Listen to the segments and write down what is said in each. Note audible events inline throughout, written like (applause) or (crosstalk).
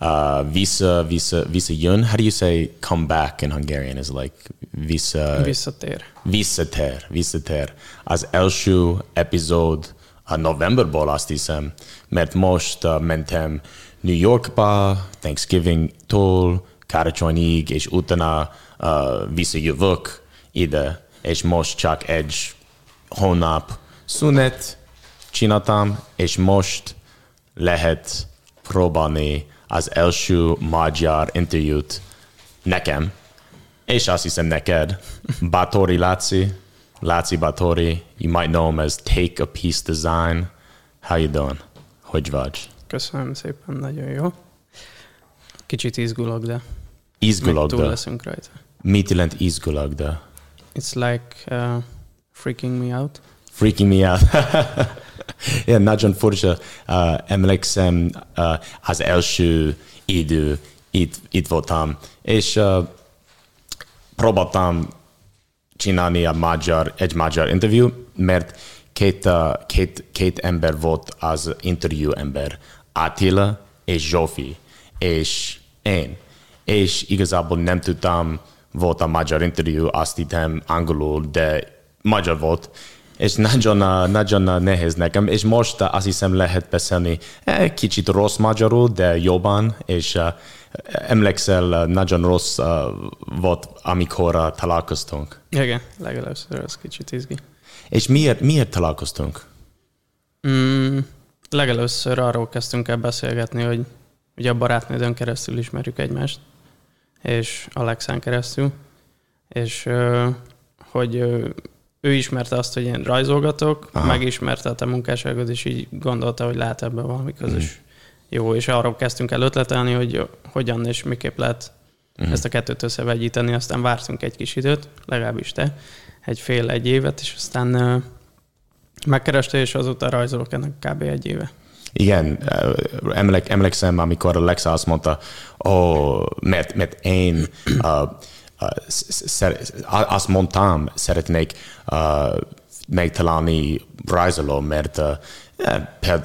Uh, vissza, vissza, visszajön. How do you say come back in Hungarian? Is like vissza... Visszatér. Visszatér, visszatér. Az első epizód a novemberból azt hiszem, mert most uh, mentem New Yorkba, Thanksgiving-tól, karácsonyig, és utána uh, visszajövök ide, és most csak egy hónap szünet csináltam, és most lehet próbálni az első magyar interjút nekem, és azt hiszem neked, Batori Laci, Laci Batori, you might know him as Take a Piece Design. How you doing? Hogy vagy? Köszönöm szépen, nagyon jó. Kicsit izgulok, de Izgulok, túl de. leszünk rajta. Mit jelent izgulok, de? It's like uh, freaking me out. Freaking me out. (laughs) (laughs) yeah, nagyon furcsa. Uh, emlékszem uh, az első idő, itt, itt voltam, és uh, próbáltam csinálni a magyar, egy magyar interjú, mert két, uh, két, két ember volt az interjú ember, Attila és Zsófi, és én. És igazából nem tudtam, volt a magyar interjú, azt hittem angolul, de magyar volt, és nagyon, nagyon nehéz nekem, és most azt hiszem lehet beszélni eh, kicsit rossz magyarul, de jobban, és uh, emlékszel, uh, nagyon rossz volt, amikor találkoztunk. Igen, legelőször az kicsit izgi. És miért, miért találkoztunk? Mm, legelőször arról kezdtünk el beszélgetni, hogy ugye a barátnődön keresztül ismerjük egymást, és Alexán keresztül, és hogy ő ismerte azt, hogy én rajzolgatok, Aha. Megismerte a te munkásságod, és így gondolta, hogy lehet ebben valami közös jó, és arról kezdtünk el ötletelni, hogy hogyan és miképp lehet Mhm. ezt a kettőt összevegyíteni, aztán vártunk egy kis időt, legalábbis te, egy fél, egy évet, és aztán megkereste, és azóta rajzolok ennek kb. egy éve. Igen, emlék, emlékszem, amikor Alexa azt mondta, oh, mert, mert én uh, azt mondtam, szeretnék uh, megtalálni rajzoló, mert uh,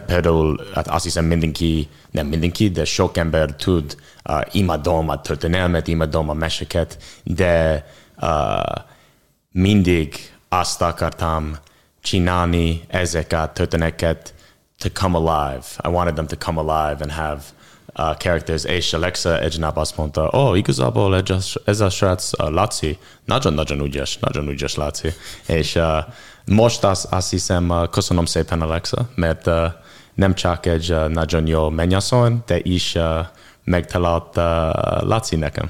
például azt hiszem mindenki, nem mindenki, de sok ember tud, uh, imádom a történelmet, imádom a meseket, de uh, mindig azt akartam csinálni ezek a történeteket to come alive. I wanted them to come alive and have uh, characters. És Alexa egy nap azt mondta, oh, igazából ez a, ez a srác uh, Laci, nagyon-nagyon ügyes, nagyon ügyes Laci. És uh, most azt, azt hiszem, uh, köszönöm szépen Alexa, mert uh, nem csak egy uh, nagyon jó mennyasszony, de is uh, megtalált uh, Laci nekem.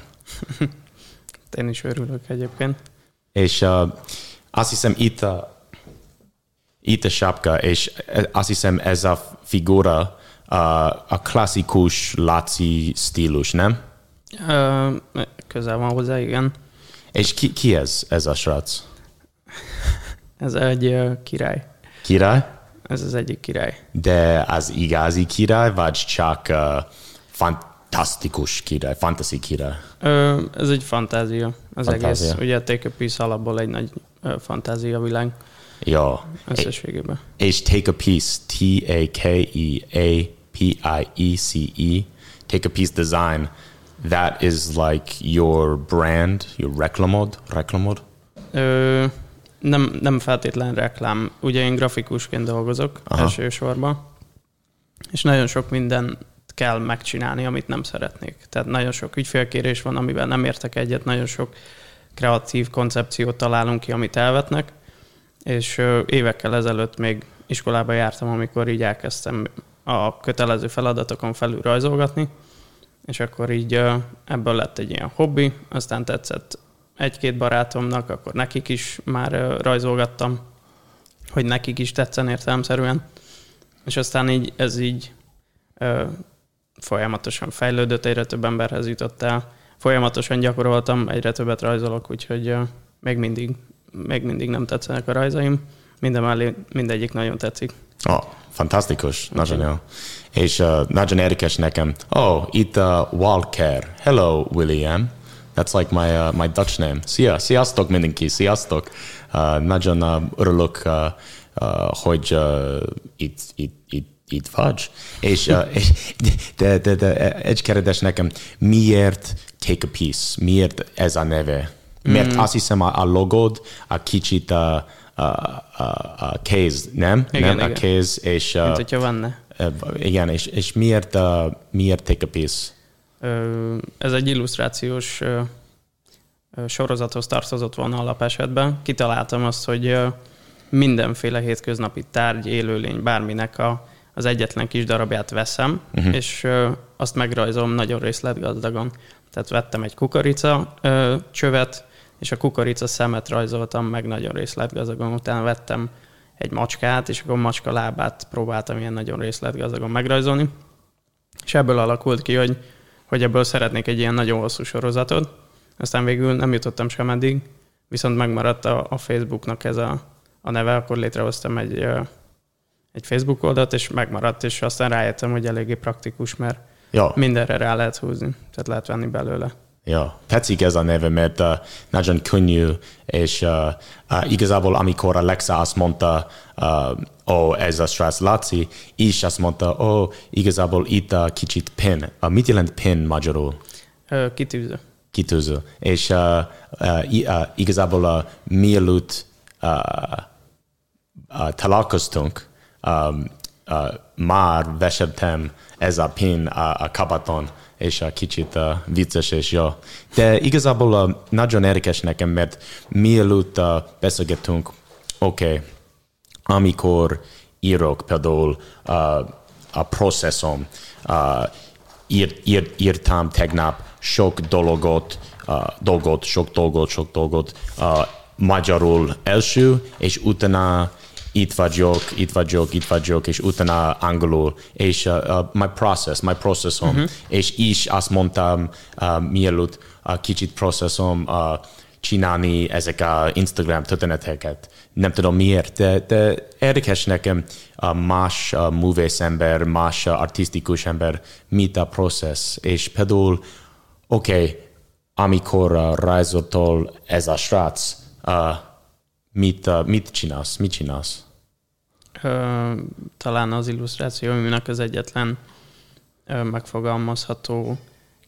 (laughs) Én is örülök egyébként. És uh, azt hiszem itt a, itt a sapka, és azt hiszem ez a figura a klasszikus Laci stílus, nem? Ö, közel van hozzá, igen. És ki, ki ez, ez a srác? (laughs) Ez egy ö, király. Király? Ez az egyik király. De az igazi király, vagy csak uh, fantasztikus király, fantasy király? Ö, ez egy fantázia. Az Fantázia. egész, ugye a Take a Piece alapból egy nagy ö, fantázia világ Jó. összességében. És take a piece, T-A-K-E-A-P-I-E-C-E, take a piece design, that is like your brand, your reklamod, reklamod? Ö, nem, nem feltétlen reklám. Ugye én grafikusként dolgozok. Aha. elsősorban, és nagyon sok minden kell megcsinálni, amit nem szeretnék. Tehát nagyon sok ügyfélkérés van, amivel nem értek egyet, nagyon sok kreatív koncepciót találunk ki, amit elvetnek, és évekkel ezelőtt még iskolába jártam, amikor így elkezdtem a kötelező feladatokon felül rajzolgatni, és akkor így ebből lett egy ilyen hobbi, aztán tetszett egy-két barátomnak, akkor nekik is már rajzolgattam, hogy nekik is tetszen értelemszerűen, és aztán így ez így folyamatosan fejlődött, egyre több emberhez jutott el. Folyamatosan gyakoroltam, egyre többet rajzolok, úgyhogy még mindig, még mindig nem tetszenek a rajzaim. Minden mellé mindegyik nagyon tetszik. Oh, fantasztikus, nagyon jó. És uh, nagyon érdekes nekem. Oh, itt uh, Walker. Hello, William. That's like my, uh, my Dutch name. Szia, sziasztok mindenki, sziasztok. Uh, nagyon uh, örülök, uh, uh, hogy uh, itt, itt, itt, itt vagy. És, uh, (laughs) de, de, de, egy kérdés nekem, miért take a piece? Miért ez a neve? Mert azt hiszem a, a logod a kicsit a, a, a, a kéz, nem? Igen, nem? A igen. kéz, és Mint hogyha venne. uh, igen, és, és miért, uh, miért take a piece? Ez egy illusztrációs sorozathoz tartozott volna alapesetben. Kitaláltam azt, hogy mindenféle hétköznapi tárgy, élőlény, bárminek a, az egyetlen kis darabját veszem, uh-huh. és azt megrajzolom nagyon részletgazdagon. Tehát vettem egy kukorica ö, csövet, és a kukorica szemet rajzoltam meg nagyon részletgazdagon. Utána vettem egy macskát, és akkor macska lábát próbáltam ilyen nagyon részletgazdagon megrajzolni. És ebből alakult ki, hogy, hogy ebből szeretnék egy ilyen nagyon hosszú sorozatot. Aztán végül nem jutottam sem eddig, viszont megmaradt a, a Facebooknak ez a, a neve, akkor létrehoztam egy, egy Facebook oldalt, és megmaradt, és aztán rájöttem, hogy eléggé praktikus, mert Ja, mindenre rá lehet húzni, tehát lehet venni belőle. Ja. Tetszik ez a neve, mert uh, nagyon könnyű, és uh, uh, igazából amikor Alexa azt mondta, uh, oh, ez a srác Laci, is azt mondta, oh, igazából itt uh, kicsit pin. Uh, mit jelent pin magyarul? Ö, Kitűző. kitűző. És uh, uh, uh, igazából uh, mielőtt uh, uh, találkoztunk, um, uh, már vesettem ez a pin a, a kabaton, és uh, kicsit uh, vicces és jó. De igazából uh, nagyon érdekes nekem, mert mielőtt uh, beszélgettünk, oké, okay, amikor írok például uh, a processzom, uh, ír, ír, írtam tegnap sok dolgot, uh, dolgot, sok dolgot, sok dolgot uh, magyarul első, és utána itt vagyok, itt vagyok, itt vagyok, és utána angolul, és uh, uh, my process, my processom, uh-huh. és is azt mondtam uh, mielőtt uh, kicsit processom uh, csinálni ezek a Instagram történeteket. Nem tudom miért, de, de érdekes nekem a más a művész ember, más a artistikus ember, mit a process. És például, oké, okay, amikor uh, rajzoltól ez a srác, uh, mit, uh, mit csinálsz? Mit csinálsz? Talán az illusztrációimnak az egyetlen megfogalmazható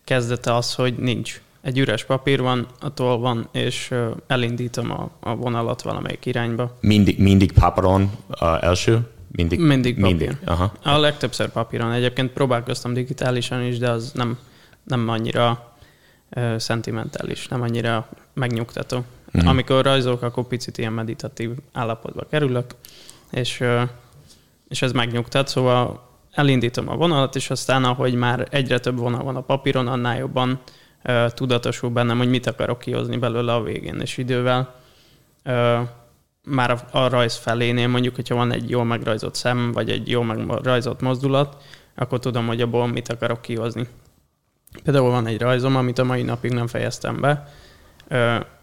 kezdete az, hogy nincs. Egy üres papír van, a toll van, és elindítom a, a vonalat valamelyik irányba. Mindig, mindig papíron uh, első? Mindig, Mindig papír. mindig. Aha. A legtöbbször papíron. Egyébként próbálkoztam digitálisan is, de az nem, nem annyira ö, szentimentális, nem annyira megnyugtató. Mm. Amikor rajzolok, akkor picit ilyen meditatív állapotba kerülök, és, és ez megnyugtat, szóval elindítom a vonalat, és aztán, ahogy már egyre több vonal van a papíron, annál jobban tudatosul bennem, hogy mit akarok kihozni belőle a végén, és idővel már a, a rajz felénél mondjuk, hogyha van egy jól megrajzolt szem, vagy egy jól megrajzolt mozdulat, akkor tudom, hogy abból mit akarok kihozni. Például van egy rajzom, amit a mai napig nem fejeztem be.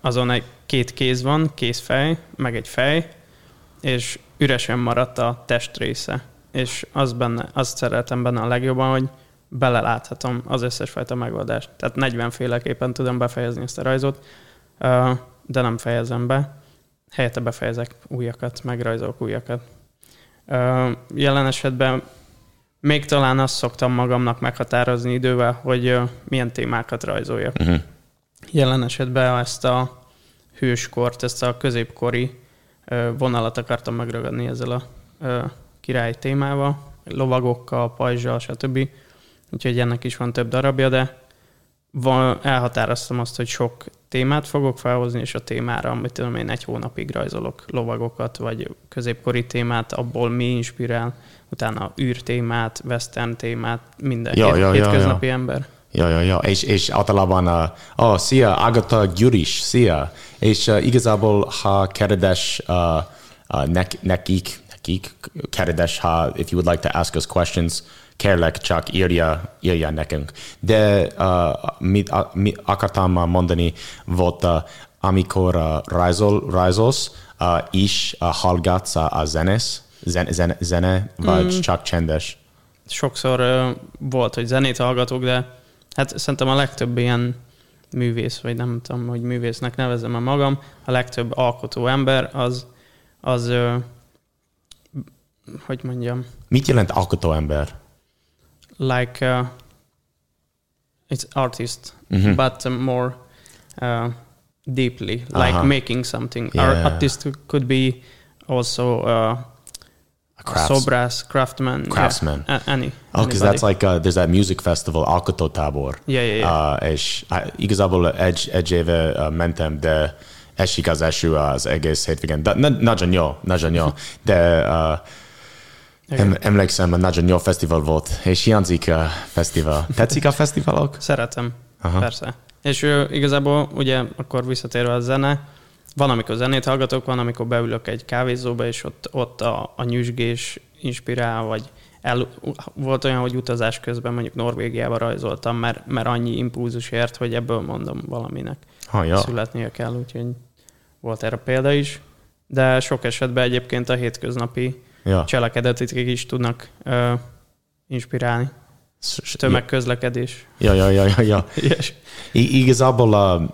Azon egy két kéz van, kézfej, meg egy fej, és üresen maradt a testrésze. És az benne, azt szeretem benne a legjobban, hogy beleláthatom az összes fajta megoldást. Tehát 40 féleképpen tudom befejezni ezt a rajzot, de nem fejezem be. Helyette befejezek újakat, megrajzolok újakat. Jelen esetben még talán azt szoktam magamnak meghatározni idővel, hogy milyen témákat rajzoljak. Uh-huh. Jelen esetben ezt a hőskort, ezt a középkori vonalat akartam megragadni ezzel a király témával, lovagokkal, pajzsal, stb. Úgyhogy ennek is van több darabja, de van, elhatároztam azt, hogy sok témát fogok felhozni, és a témára, amit tudom én, egy hónapig rajzolok lovagokat, vagy középkori témát, abból mi inspirál, utána űr témát, western témát, minden Ja, hét, ja, ja, hétköznapi ember. Ja, ja, ja. És, és általában, uh, oh, szia, Agatha Gyuris, szia. És uh, igazából, ha kérdés uh, uh, nek, nekik, nekik, kérdés, ha, if you would like to ask us questions, kérlek, csak írja, írja nekünk. De uh, mit, uh, mit akartam mondani volt, uh, amikor uh, rajzol, rajzolsz, uh, is uh, hallgatsz a zenés, zen, zen, zene, vagy mm. csak csendes? Sokszor uh, volt, hogy zenét hallgatok, de hát szerintem a legtöbb ilyen művész, vagy nem tudom, hogy művésznek nevezem a magam, a legtöbb alkotó ember az, az hogy mondjam? Mit jelent alkotó ember? Like, uh, it's artist, mm-hmm. but more uh, deeply, like uh-huh. making something. Yeah. Artist could be also uh, crafts, Sobras, craftsman, craftsman, yeah, any. Oh, because that's like uh, there's that music festival Alkoto Tabor. Yeah, yeah, yeah. Uh, és igazából egy, egy éve uh, mentem, de esik az eső az egész hétvégen. De, nagyon jó, nagyon jó. (laughs) De uh, em, emlékszem, nagyon jó fesztivál volt, és hiányzik a fesztivál. (laughs) Tetszik a fesztiválok? Szeretem, Aha. persze. És ő, igazából ugye akkor visszatérve a zene, van, amikor zenét hallgatok, van, amikor beülök egy kávézóba, és ott, ott a, a nyüzsgés inspirál, vagy el, volt olyan, hogy utazás közben mondjuk Norvégiába rajzoltam, mert, mert annyi impulzus ért, hogy ebből mondom valaminek ha, ja. születnie kell, úgyhogy volt erre példa is. De sok esetben egyébként a hétköznapi ja. cselekedetik is tudnak uh, inspirálni. Tömegközlekedés. Ja, ja, ja, ja. ja. (laughs) I- igazából a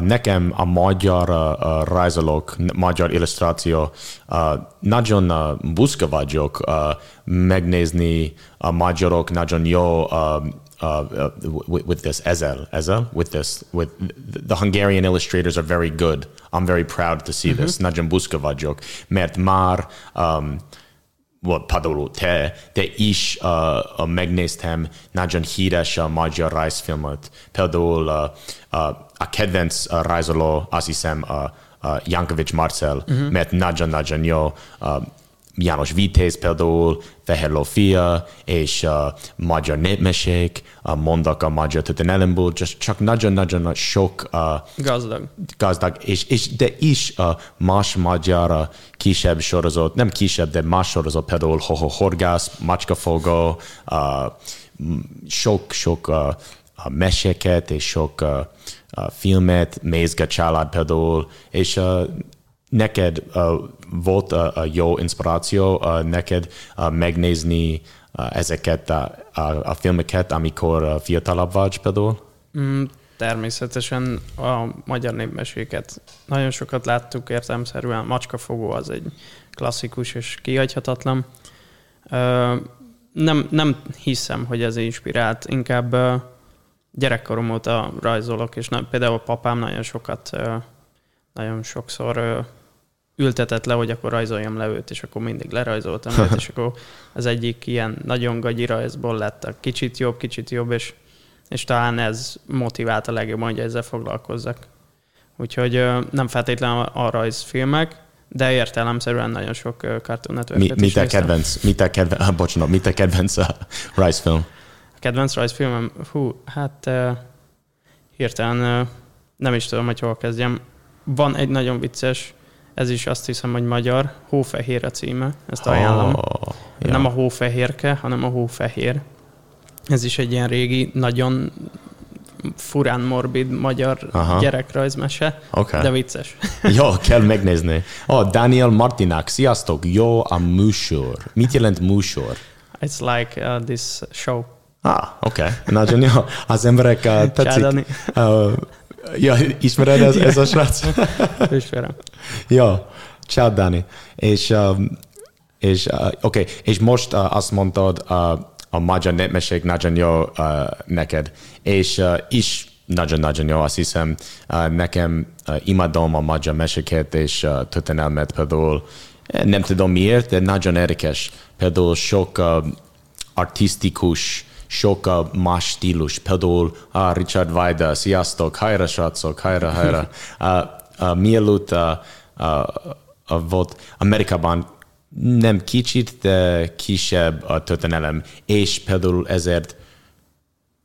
nekem a magyar a rajzolók, magyar illusztráció, a, nagyon a, buszka vagyok a, megnézni a magyarok nagyon jó Uh, uh, with, with, this Ezel, Ezel, with this, with the Hungarian illustrators are very good. I'm very proud to see mm-hmm. this. Nagyon buszka vagyok, mert már um, volt például te, te is uh, megnéztem nagyon híres a magyar rajzfilmet. Például uh, uh, a kedvenc uh, rajzoló, azt hiszem, uh, uh, Jankovics Marcel, uh-huh. mert nagyon-nagyon jó. Uh, János Vitéz például, Fehér Lófia, és uh, magyar népmesék, uh, mondok a magyar történelemből, csak nagyon-nagyon sok uh, gazdag. gazdag és, és de is uh, más magyar uh, kisebb sorozat, nem kisebb, de más sorozat, például Hoho Horgász, Macskafogó, uh, sok-sok uh, meséket és sok uh, uh, filmet, Mézga család például, és uh, neked uh, volt a, a jó inspiráció uh, neked uh, megnézni uh, ezeket a, a, a filmeket, amikor uh, fiatalabb vagy például? Mm, természetesen a magyar népmeséket nagyon sokat láttuk értelmszerűen. Macskafogó az egy klasszikus és kihagyhatatlan. Uh, nem, nem hiszem, hogy ez inspirált, inkább uh, gyerekkorom óta rajzolok, és na, például a papám nagyon sokat, uh, nagyon sokszor ültetett le, hogy akkor rajzoljam le őt, és akkor mindig lerajzoltam őt, és (laughs) akkor az egyik ilyen nagyon gagyi rajzból lett a kicsit jobb, kicsit jobb, és, és talán ez motivált a legjobban, hogy ezzel foglalkozzak. Úgyhogy nem feltétlenül a rajzfilmek, de értelemszerűen nagyon sok Cartoon network mi, mi te kedvenc, mi te kedvenc, ah, (laughs) bocsánat, mi te kedvenc a rajzfilm? A kedvenc rajzfilmem? Hú, hát uh, hirtelen uh, nem is tudom, hogy hol kezdjem. Van egy nagyon vicces ez is azt hiszem, hogy magyar. Hófehér a címe, ezt ajánlom. Oh, ja. Nem a hófehérke, hanem a hófehér. Ez is egy ilyen régi, nagyon furán morbid magyar Aha. gyerekrajzmese, okay. de vicces. (laughs) Jó, kell megnézni. Oh, Daniel Martinak, sziasztok, jó a műsor. Mit jelent műsor? It's like uh, this show. Ah, oké. Okay. Nagyon jó. Az emberek uh, tetszik. Uh, Ja, ismered ez, ez a srác? (laughs) Ismerem. ja, ciao Dani. És, um, és uh, oké, okay. és most uh, azt mondtad, uh, a magyar népmeség nagyon jó uh, neked, és uh, is nagyon-nagyon jó, azt hiszem. Uh, nekem uh, imádom a magyar meséket és uh, történelmet például. Nem tudom miért, de nagyon érdekes. Például sok uh, artistikus sokkal más stílus. Például uh, Richard Vajda, sziasztok, hajra srácok, hajra, hajra. Uh, uh, mielőtt uh, uh, uh, volt Amerikában nem kicsit, de kisebb a történelem, és például ezért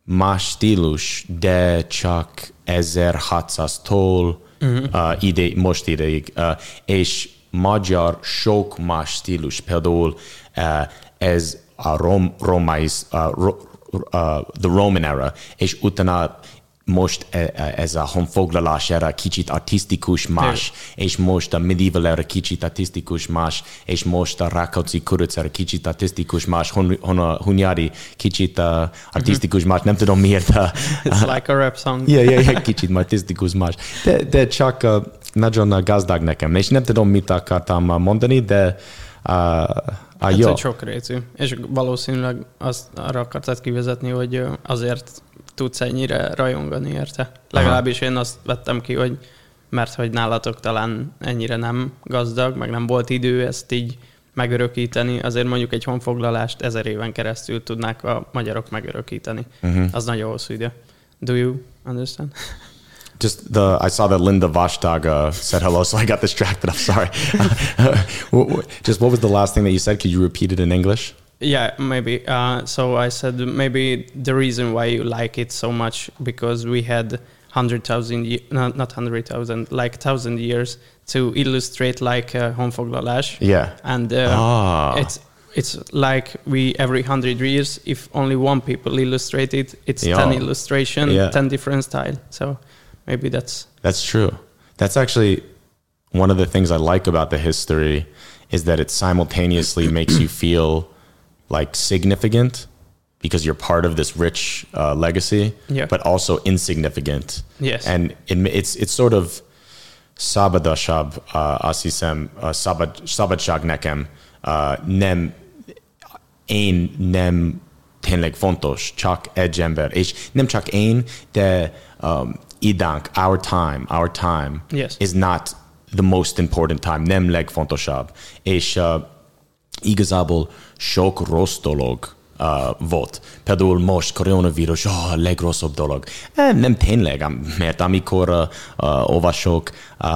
más stílus, de csak 1600-tól uh-huh. uh, ide, most ideig, uh, és magyar sok más stílus, például uh, ez a rom, romais, uh, ro, uh, the Roman era, és utána most e- e- ez a honfoglalás era kicsit artistikus más, és most a medieval era kicsit artistikus más, és most a Rákóczi kuruc era kicsit artistikus más, Hun- Hun- a Hunyadi kicsit uh, artistikus más, nem tudom miért. Uh, It's like a rap song. Yeah, yeah, yeah, kicsit artistikus más. De, de csak uh, nagyon gazdag nekem, és nem tudom, mit akartam uh, mondani, de uh, Hát, jó. hogy sokrétű. És valószínűleg azt arra akartad kivezetni, hogy azért tudsz ennyire rajongani érte. Legalábbis én azt vettem ki, hogy mert hogy nálatok talán ennyire nem gazdag, meg nem volt idő ezt így megörökíteni, azért mondjuk egy honfoglalást ezer éven keresztül tudnák a magyarok megörökíteni. Uh-huh. Az nagyon hosszú idő. Do you understand? (laughs) Just the I saw that Linda Vastag uh, said hello, (laughs) so I got distracted. I'm sorry. (laughs) Just what was the last thing that you said? Could you repeat it in English? Yeah, maybe. Uh, so I said maybe the reason why you like it so much because we had hundred thousand, no, not hundred thousand, like thousand years to illustrate like uh, honfoglalás, Yeah. and uh, Ah. it's it's like we every hundred years, if only one people illustrate it, it's Yeah. ten illustration, Yeah. ten different style. So maybe that's That's true. That's actually one of the things I like about the history is that it simultaneously (clears throat) makes you feel like significant because you're part of this rich uh, legacy, Yeah. but also insignificant. Yes. And it, it's it's sort of sabadashab uh, asisem uh, sabad sabadság nekem uh, nem én nem tényleg fontos, csak egy ember. És nem csak én, de um, idánk, our time, our time Yes. is not the most important time, nem legfontosabb. És uh, igazából sok rossz dolog uh, volt. Például most koronavírus, oh, a legrosszabb dolog. Nem, nem tényleg, mert amikor uh, uh, olvasok uh,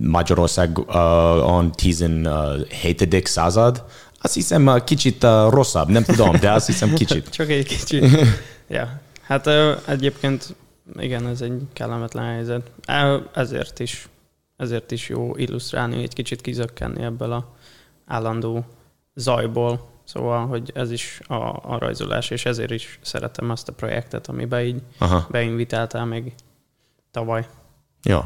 Magyarországon 17. század, azt hiszem uh, kicsit uh, rosszabb, nem tudom, de azt hiszem kicsit. (laughs) Csak egy kicsit. (laughs) ja. Hát ö, egyébként igen, ez egy kellemetlen helyzet. Ezért is, ezért is jó illusztrálni, egy kicsit kizökkenni ebből a állandó zajból. Szóval, hogy ez is a, a rajzolás, és ezért is szeretem azt a projektet, amiben így Aha. beinvitáltál még tavaly. Jó.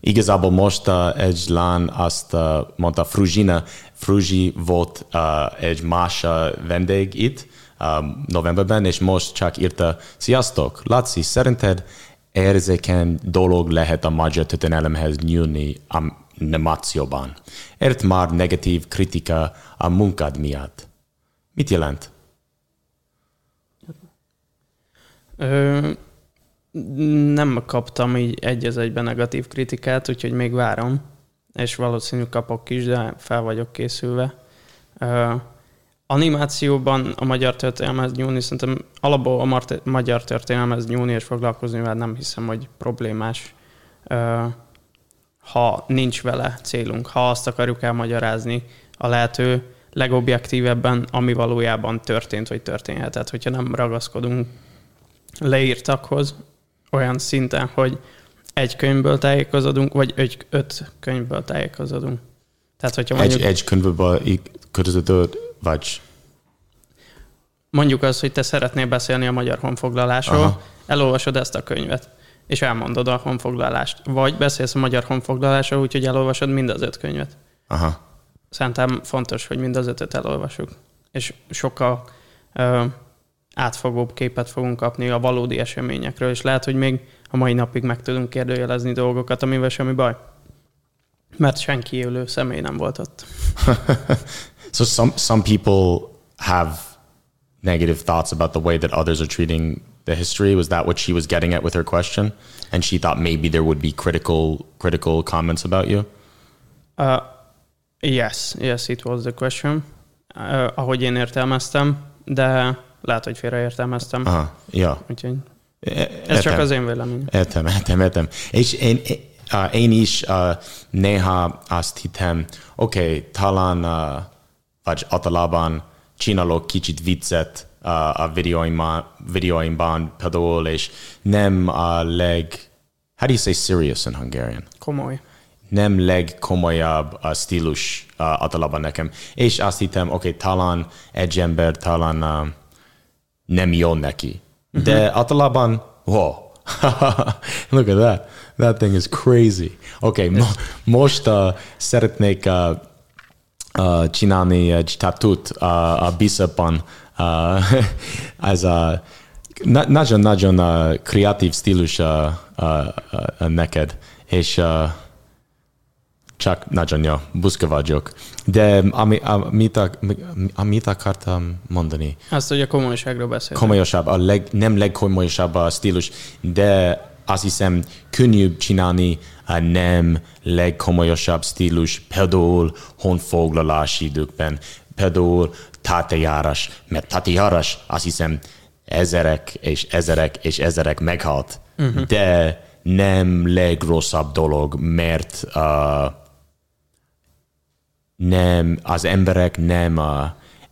Igazából most uh, egy lány azt uh, mondta, Fruzsina, Fruzsi volt uh, egy más uh, vendég itt um, novemberben, és most csak írta, sziasztok, Laci, szerinted érzékeny dolog lehet a magyar történelemhez nyúlni a animációban? Ért már negatív kritika a munkád miatt. Mit jelent? Ö, nem kaptam így egy az egyben negatív kritikát, úgyhogy még várom, és valószínű kapok is, de fel vagyok készülve. Ö, animációban a magyar történelmez nyúlni, szerintem alapból a magyar történelmez nyúlni és foglalkozni vele nem hiszem, hogy problémás, ha nincs vele célunk, ha azt akarjuk elmagyarázni a lehető legobjektívebben, ami valójában történt vagy történhetett, hogyha nem ragaszkodunk leírtakhoz olyan szinten, hogy egy könyvből tájékozódunk, vagy öt, öt könyvből tájékozódunk. Tehát, hogyha mondjuk, Egy, egy könyvből közöttött, vagy mondjuk azt, hogy te szeretnél beszélni a magyar honfoglalásról. Aha. elolvasod ezt a könyvet, és elmondod a honfoglalást. Vagy beszélsz a magyar honfoglalásról, úgyhogy elolvasod mind az öt könyvet. aha. Szerintem fontos, hogy mind az ötöt elolvasjuk. És sokkal ö, átfogóbb képet fogunk kapni a valódi eseményekről, és lehet, hogy még a mai napig meg tudunk kérdőjelezni dolgokat, amivel semmi baj. Mert senki élő személy nem volt ott. (laughs) So some some people have negative thoughts about the way that others are treating the history. Was that what she was getting at with her question? And she thought maybe there would be critical critical comments about you. Uh, yes, yes, it was the question. Uh, ahogy én értelmeztem, de lehet, hogy félreértelmeztem. Aha, ja. Úgyhogy ez csak az én véleményem. Értem, értem, értem. És én, uh, én is uh, néha azt hittem, oké, okay, talán uh, vagy általában csinálok kicsit viccet uh, a videóimban, videóimban például, és nem a leg... How do you say serious in Hungarian? Komoly. nem legkomolyabb a stílus uh, általában nekem. És azt hittem, oké, okay, talán egy ember talán uh, nem jön neki. De uh-huh. általában, wow, (laughs) look at that. That thing is crazy. Oké, okay, mo- most uh, szeretnék uh, uh, csinálni egy tatút uh, a bicepon. Uh, (laughs) ez a na- nagyon-nagyon uh, kreatív stílus uh, uh, uh, neked. És uh, csak nagyon jó, buszka vagyok. De ami, amit, amit akartam mondani? Azt, hogy a komolyságról beszélünk. Komolyosabb, a leg, nem legkomolyosabb a stílus, de azt hiszem könnyűbb csinálni a nem legkomolyosabb stílus, például honfoglalási időkben, például tátejárás, mert tátejárás azt hiszem ezerek és ezerek és ezerek meghalt, uh-huh. de nem legrosszabb dolog, mert uh, nem, az emberek nem uh,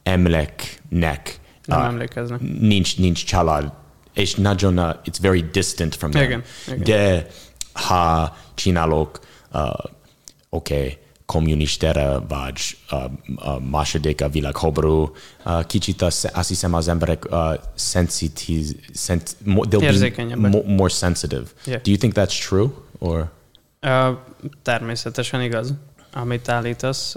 emléknek. Nem uh, emlékeznek. Nincs, nincs család. És nagyon, uh, it's very distant from them. Igen, igen. De ha csinálok, uh, oké, okay, kommunistára vagy uh, uh, második a világháború, uh, kicsit az, azt hiszem az emberek uh, sensitive, sent, more, they'll be more, more sensitive. Yeah. Do you think that's true? Or? Uh, természetesen igaz amit állítasz.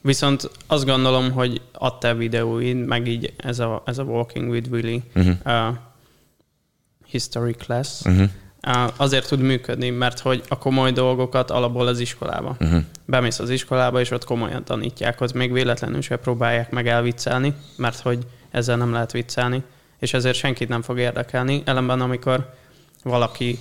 Viszont azt gondolom, hogy a te videóid, meg így ez a, ez a Walking with Willy uh-huh. uh, history class, uh-huh. uh, azért tud működni, mert hogy a komoly dolgokat alapból az iskolába. Uh-huh. Bemész az iskolába, és ott komolyan tanítják, ott még véletlenül se próbálják meg elviccelni, mert hogy ezzel nem lehet viccelni, és ezért senkit nem fog érdekelni. Ellenben, amikor valaki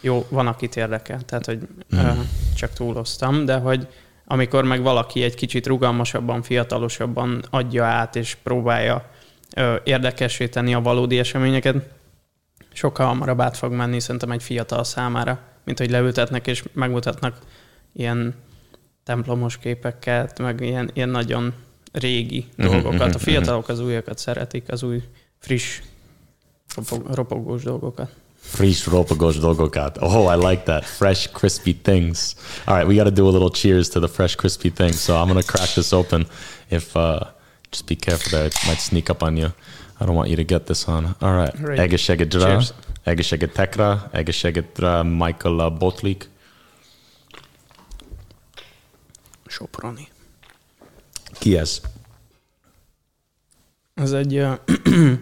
jó, van, akit érdekel, tehát hogy mm. uh, csak túloztam, de hogy amikor meg valaki egy kicsit rugalmasabban, fiatalosabban adja át, és próbálja uh, érdekessé tenni a valódi eseményeket, sokkal hamarabb át fog menni szerintem egy fiatal számára, mint hogy leültetnek és megmutatnak ilyen templomos képeket, meg ilyen, ilyen nagyon régi mm-hmm, dolgokat. A mhm, fiatalok az újakat szeretik, az új, friss, ropogós dolgokat. Frisch ropogos dolgokat. Oh, I like that. Fresh, crispy things. All right, we got to do a little cheers to the fresh, crispy things. So I'm going to crack this open. If uh, Just be careful there. It might sneak up on you. I don't want you to get this on. All right. right. Egészségedre. Egészségetekre. Egészségedre Michael Botlik. Soproni. Ki ez? Ez egy uh, (clears throat)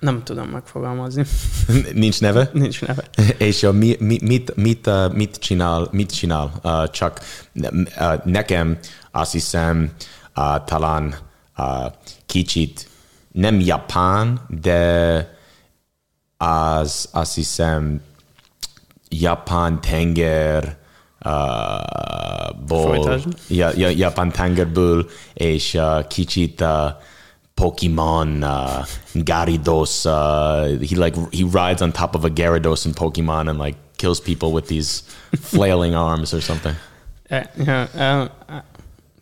Nem tudom megfogalmazni. (laughs) Nincs neve? (laughs) Nincs neve. (laughs) És a, mi, mi, mit, mit, mit csinál? Mit csinál? Uh, csak uh, nekem azt hiszem uh, talán uh, kicsit nem japán, de az azt hiszem japán tenger uh, ból, ja, ja, japán tengerből, és uh, kicsit uh, Pokemon uh, Gyarados. Uh, he like he rides on top of a Gyarados in Pokemon and like kills people with these flailing (laughs) arms or something. Uh, yeah, uh, uh,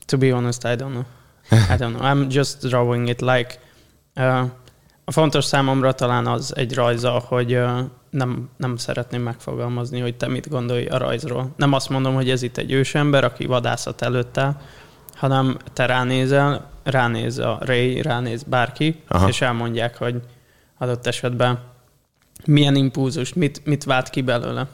to be honest, I don't know. I don't know. I'm just drawing it like. A fontos számomra talán az egy rajza, hogy nem, nem szeretném megfogalmazni, hogy te mit gondolj a rajzról. Nem azt mondom, hogy ez itt egy ősember, aki vadászat előtt áll, hanem te ránézel, ránéz a Ray, ránéz bárki, Aha. és elmondják, hogy adott esetben milyen impulzust, mit, mit vált ki belőle.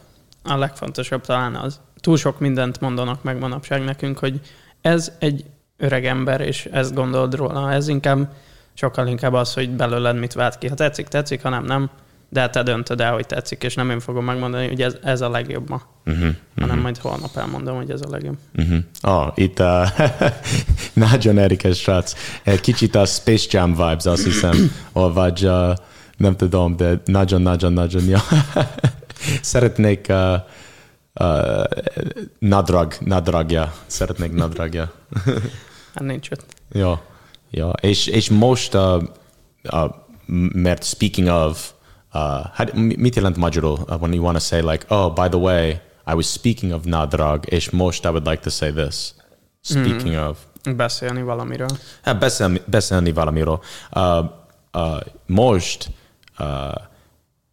A legfontosabb talán az. Túl sok mindent mondanak meg manapság nekünk, hogy ez egy öreg ember, és ezt gondolod róla. Ez inkább sokkal inkább az, hogy belőled mit vált ki. Ha tetszik, tetszik, ha nem, nem de te döntöd el, hogy tetszik, és nem én fogom megmondani, hogy ez, ez a legjobb ma, uh-huh, hanem uh-huh. majd holnap elmondom, hogy ez a legjobb. Uh-huh. Oh, itt uh, (laughs) nagyon érdekes srác. Kicsit a Space Jam vibes, azt hiszem, (clears throat) vagy uh, nem tudom, de nagyon-nagyon-nagyon jó. (laughs) Szeretnék uh, uh, nadrag, nadragja. Szeretnék nadragja. hát nincs ott. Jó, jó. És, és most, uh, uh, mert speaking of, uh, how, mit jelent magyarul uh, when you want to say like, oh, by the way, I was speaking of nadrag, és most I would like to say this. Speaking mm. of. Beszélni valamiről. Hát beszélni, beszélni valamiről. Uh, uh, most uh,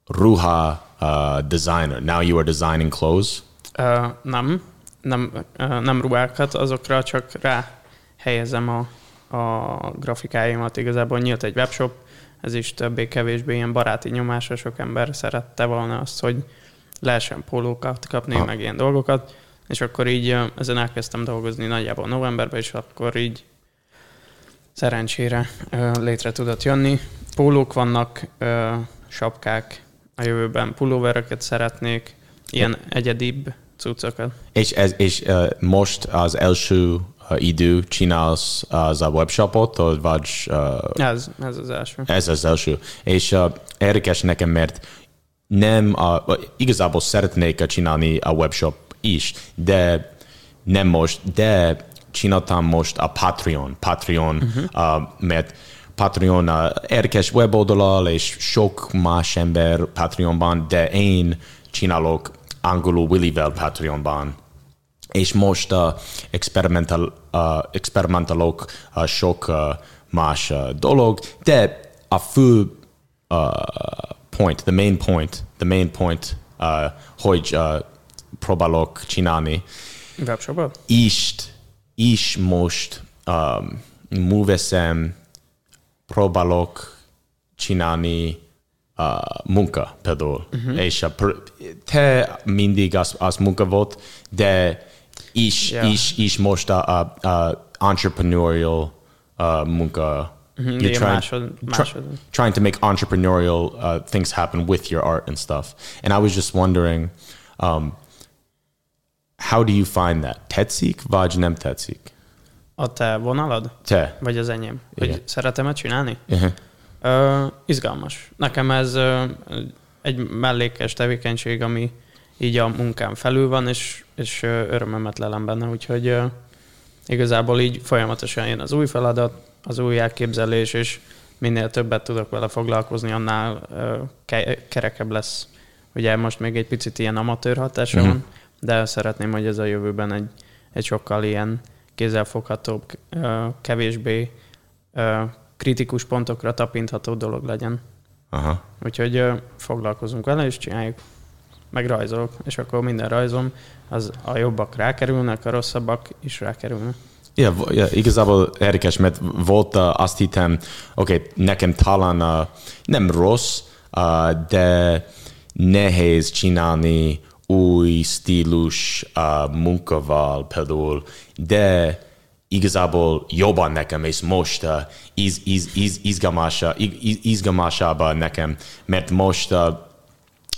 ruha uh, designer. Now you are designing clothes. Ö, nem, nem, ö, nem ruhákat, azokra csak rá helyezem a, a grafikáimat. Igazából nyílt egy webshop, ez is többé-kevésbé ilyen baráti nyomásra, sok ember szerette volna azt, hogy lehessen pólókat kapni, Ha. meg ilyen dolgokat, és akkor így ezen elkezdtem dolgozni nagyjából novemberben, és akkor így szerencsére létre tudott jönni. Pólók vannak, sapkák, a jövőben pulóvereket szeretnék, ilyen egyedibb cuccokat. És, ez, és uh, most az első uh, idő csinálsz az a webshopot, vagy uh, Ez, ez az első. Ez az első. És uh, érdekes nekem, mert nem, uh, igazából szeretnék csinálni a webshop is, de nem most, de csináltam most a Patreon, Patreon, uh-huh. uh, mert Patreon uh, érdekes weboldalal, és sok más ember Patreonban, de én csinálok angolul Willivel Patreonban és most uh, experimental, uh, experimentalok uh, sok uh, más uh, dolog, de a fő uh, point, the main point, the main point, uh, hogy uh, próbálok csinálni, Webshopot? is, is most um, műveszem, próbálok csinálni uh, munka például. Uh-huh. És a, te mindig az, az munka volt, de is, Yeah. is, is most a, a, a entrepreneurial uh, munka. Mhm, You're trying, másod- try- másod. trying to make entrepreneurial uh, things happen with your art and stuff. And I was just wondering, um, how do you find that? Tetszik, vagy nem tetszik? A te vonalad? Te. Vagy az enyém? Hogy Igen. szeretem-e csinálni? Uh-huh. Ö, izgalmas. Nekem ez ö, egy mellékes tevékenység, ami így a munkám felül van, és, és örömömet lelem benne, úgyhogy ö, igazából így folyamatosan jön az új feladat, az új elképzelés, és minél többet tudok vele foglalkozni, annál ö, ke- kerekebb lesz. Ugye most még egy picit ilyen amatőr hatása Mhm. van, de szeretném, hogy ez a jövőben egy, egy sokkal ilyen kézzelfoghatóbb, kevésbé kritikus pontokra tapintható dolog legyen. Aha. Úgyhogy ö, foglalkozunk vele, és csináljuk. Meg rajzolok, és akkor minden rajzom, az a jobbak rákerülnek, a rosszabbak is rákerülnek. Ja, ja, igazából érdekes, mert volt uh, azt hittem, oké, okay, nekem talán uh, nem rossz, uh, de nehéz csinálni új stílus uh, munkával például, de igazából jobban nekem, és most uh, iz, iz, iz, izgalmasabb, iz, izgalmasabb nekem, mert most uh,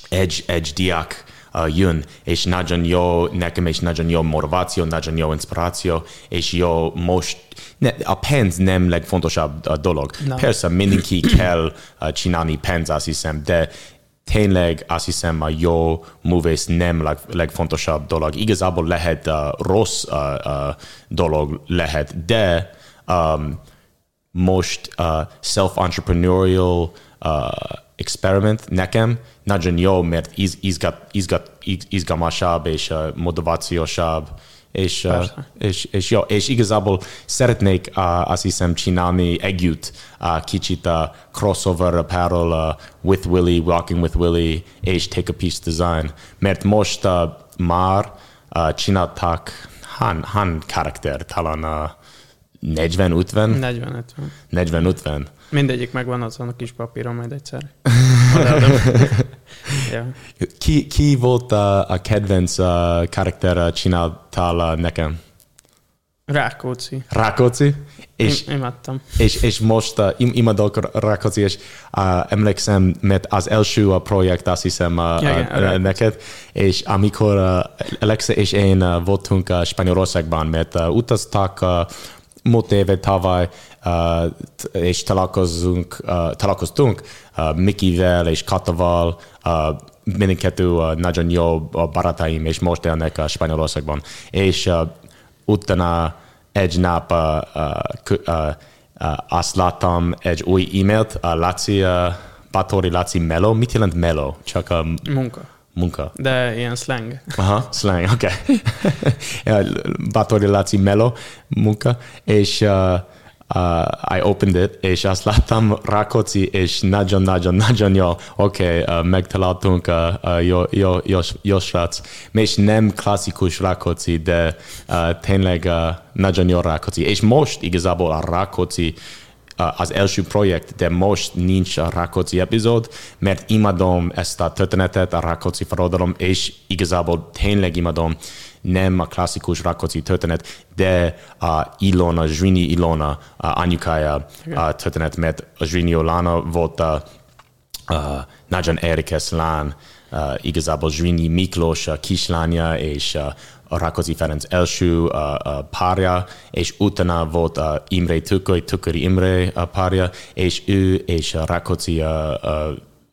egy, egy diák uh, jön, és nagyon jó nekem, és nagyon jó motiváció, nagyon jó inspiráció, és jó most, ne, a pénz nem legfontosabb uh, dolog. Nem. Persze mindenki (coughs) kell uh, csinálni pénz, azt hiszem, de tényleg azt hiszem a jó művész nem leg, legfontosabb dolog. Igazából lehet uh, rossz uh, uh, dolog lehet, de um, most uh, self-entrepreneurial uh, experiment nekem nagyon jó, mert iz, izgat, izgat, iz, izgalmasabb és uh, motivációsabb, és, Persze. és, és, jó, és igazából szeretnék azt hiszem csinálni együtt uh, kicsit uh, crossover apparel with Willy, walking with Willy, és take a piece design, mert most már csináltak han, han karakter, talán uh, 40-50? 40-50. 40-50. Mindegyik megvan azon a kis papíron majd egyszer. (laughs) Ja. Ki, ki volt a, a kedvenc uh, karakter csináltál nekem? Rákóczi. Rákóczi? És, Im- imádtam. és, és most uh, im, imádok Rákóczi, és uh, emlékszem, mert az első a projekt, azt hiszem uh, Ja, uh, neked, és amikor uh, Alexa és én uh, voltunk uh, Spanyolországban, mert uh, utaztak uh, múlt éve tavaly, uh, és találkozunk, uh, találkoztunk uh, Mikivel és Kataval, uh, mindkettő uh, nagyon jó uh, barátaim, és most élnek uh, Spanyolországban. És uh, utána egy nap uh, uh, uh, uh, azt láttam egy új e-mailt, uh, Laci, uh, Bátori Laci Melo. Mit jelent Melo? Csak a Munka. Munka. De ilyen slang. Aha, slang, oké. (laughs) Okay. Bátori Laci Melo munka, és uh, uh, I opened it, és azt láttam Rákóczi, és nagyon-nagyon-nagyon jó, oké, okay, uh, megtaláltunk uh, uh, jó, jó, jó, jó srác. És nem klasszikus Rákóczi, de uh, tényleg uh, nagyon jó Rákóczi. És most igazából a Rákóczi uh, az első projekt, de most nincs a Rákóczi epizód, mert imádom ezt a történetet, a Rákóczi forradalom, és igazából tényleg imádom. Nem a klasszikus Rákóczi történet, de a Ilona, Zsrini Ilona a anyukája a történet, mert a Zsrini Ilona volt a, a nagyon érdekes lány, uh, igazából Zsrini Miklós a kislánya, és uh, a Rákóczi Ferenc első párja, és utána volt Imre Tükör, Tüköri Imre uh, párja, és ő és a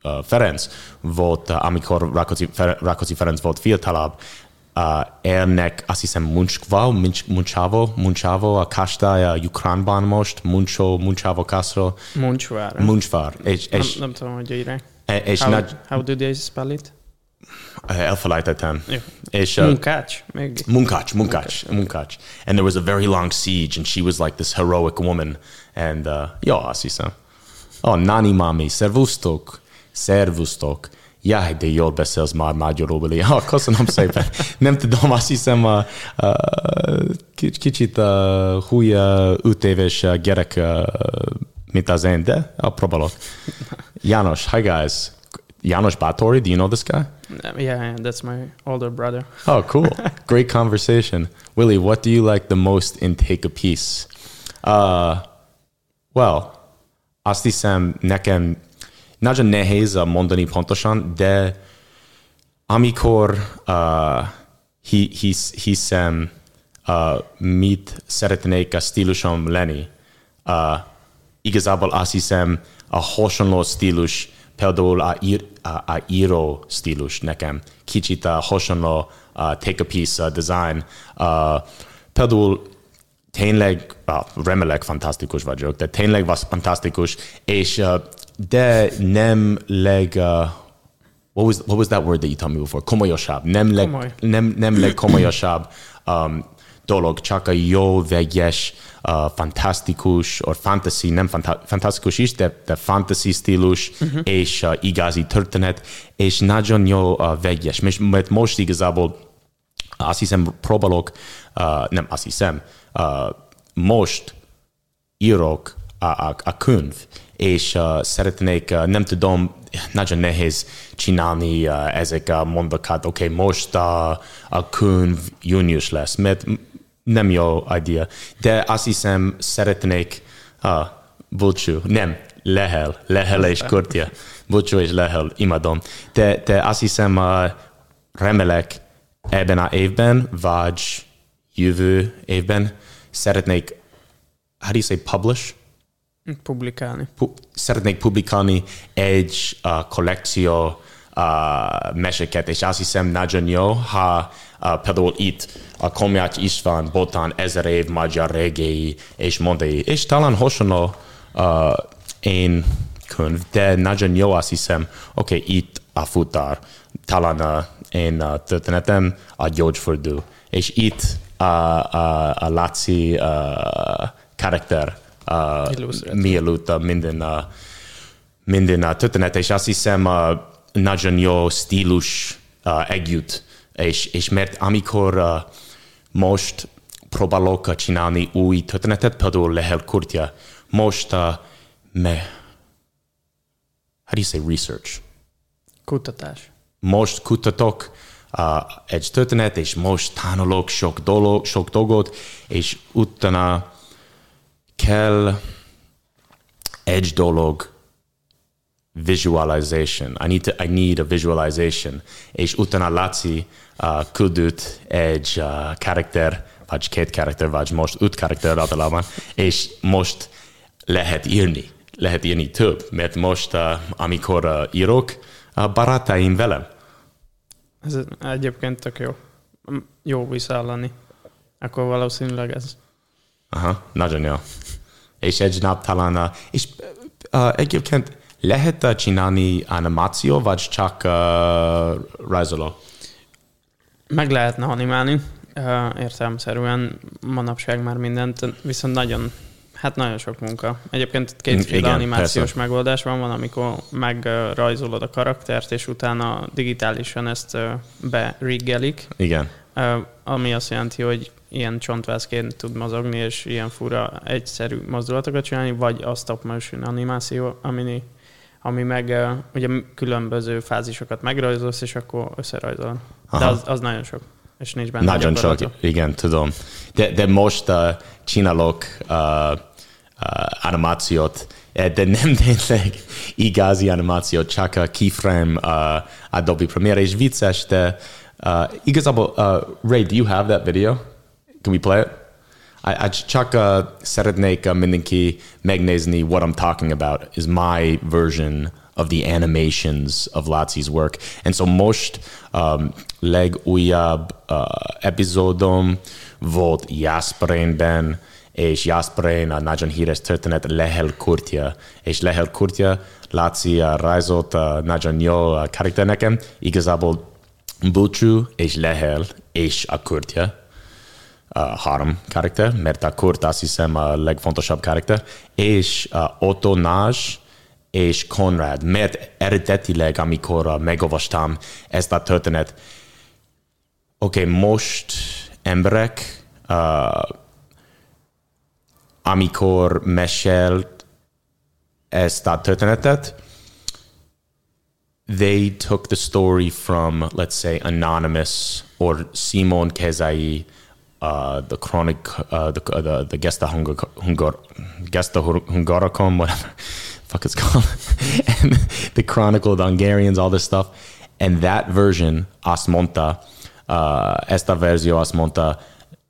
uh, Ferenc volt, amikor Rákóczi, Rákóczi Ferenc volt fiatalabb, uh, ennek azt hiszem Munchval, Munchavo, Munchavo, a Kasta, a Ukránban most, Muncho, Munchavo Castro. Munchvár. Munchvár. És, Nem, és, nem tudom, hogy írják. és How, nagy, how do they spell it? Elfelejtettem. Jó. És, uh, Munkács? Még? Munkacs, Munkacs, Munkacs. And there was a very long siege, and she was like this heroic woman. And uh, ja, azt hiszem. Oh, Nani Mami, szervusztok, szervusztok. Jaj, de jól beszélsz már magyarul. Ja, köszönöm szépen. Nem tudom, azt hiszem, uh, uh, kicsit uh, húj uh, öt éves uh, gyerek, uh, mint az én, de uh, próbálok. (laughs) János, hi guys. János Bátori, do you know this guy? Yeah, yeah, that's my older brother. Oh, cool. (laughs) Great conversation. Willie, what do you like the most in Take a Piece? Uh, well, azt hiszem nekem nagyon nehéz mondani pontosan, de amikor uh, hi, hisz, hiszem uh, mit szeretnék a stílusom lenni, uh, igazából azt hiszem a hasonló stílus például a, ír, a, a író stílus nekem, kicsit a hasonló a take a piece a design. Uh, például tényleg, uh, remélek fantasztikus vagyok, de tényleg was fantasztikus, és uh, de nem leg, uh, what was, what was that word that you told me before? Komolyosabb. Nem, leg, Komoly. nem, nem legkomolyosabb um, dolog, csak a jó, vegyes, uh, fantasztikus, or fantasy, nem fanta- fantasztikus is, de, de fantasy stílus, uh-huh. és uh, igazi történet, és nagyon jó uh, vegyes. Mert, most igazából azt hiszem próbálok, uh, nem azt hiszem, uh, most írok a, a, a könyv, és uh, szeretnék, uh, nem tudom, nagyon nehéz csinálni uh, ezek a mondakat, oké, okay, most uh, a könyv június lesz, mert nem jó idea. De azt hiszem, szeretnék, uh, bulcsú, nem, lehel, lehel és kurtia. Bulcsú és lehel, imádom. De, de azt hiszem, uh, remélek ebben a évben, vagy jövő évben szeretnék, how do you say publish? Publikálni. pu- szeretnék publikálni egy uh, kollekció uh, meséket, és azt hiszem nagyon jó, ha uh, például itt a Komjács István botán ezer év magyar regéi és mondai, és talán hasonló én könyv, de nagyon jó azt hiszem, oké, okay, itt a futár, talán uh, én uh, történetem a gyógyfordul, és itt uh, uh, a Laci uh, karakter Illusztrátor. mielőtt a minden, uh, minden uh, történet, és azt hiszem uh, nagyon jó stílus uh, együtt, és, és mert amikor uh, most próbálok csinálni új történetet, például Lehel Kurtja, most uh, me, how do you say research? Kutatás. most kutatok uh, egy történet, és most tanulok sok, dolog, sok dolgot, és utána kell egy dolog visualization. I need, to, I need a visualization. És utána Laci uh, küldött egy uh, karakter, vagy két karakter, vagy most öt karakter általában, és most lehet írni. Lehet írni több, mert most, uh, amikor uh, írok, uh, barátaim velem. Ez egyébként tök jó. Jó visszaállani. Akkor valószínűleg ez. Aha, nagyon jó. És egy nap talán, uh, és uh, egyébként lehet uh, csinálni animáció, vagy csak uh, rajzoló? Meg lehetne animálni, uh, értelemszerűen manapság már mindent, viszont nagyon Hát nagyon sok munka. Egyébként kétféle Igen, animációs persze. megoldás van, van, amikor megrajzolod a karaktert, és utána digitálisan ezt ö, beriggelik, Igen. Ö, ami azt jelenti, hogy ilyen csontvászként tud mozogni, és ilyen fura, egyszerű mozdulatokat csinálni, vagy a stop motion animáció, ami, ami meg ugye különböző fázisokat megrajzolsz, és akkor összerajzolod. De Aha. az, az nagyon sok, és nincs benne Nagyon sok, igen, tudom. De, de most uh, csinálok uh, uh, animációt, de nem (laughs) tényleg igazi animációt, csak a keyframe uh, Adobe Premiere, és vicces, de uh, igazából, uh, Ray, do you have that video? Can we play it? I, uh, szeretnék uh, mindenki megnézni what I'm talking about is my version of the animations of Laci's work. And so most um, legújabb uh, epizódom volt Jasperénben, és Jasperén a nagyon híres történet Lehel Kurtja. És Lehel Kurtja, Laci uh, rajzolt uh, nagyon jó uh, karakter nekem. Igazából Búcsú és Lehel és a Kurtja uh, három karakter, mert a Kurt azt hiszem a legfontosabb karakter, és uh, Otto Naj és Konrad, mert eredetileg, amikor uh, megolvastam ezt a történet, oké, okay, most emberek, uh, amikor mesélt ezt a történetet, they took the story from, let's say, Anonymous or Simon Kezai, uh, the Chronic, uh, the, uh, the, the Gesta Hungar, Hungar, Gesta Hungaricum, whatever fuck it's called, (laughs) and the Chronicle of the Hungarians, all this stuff. And that version, azt mondta, uh, ezt a verzió azt mondta,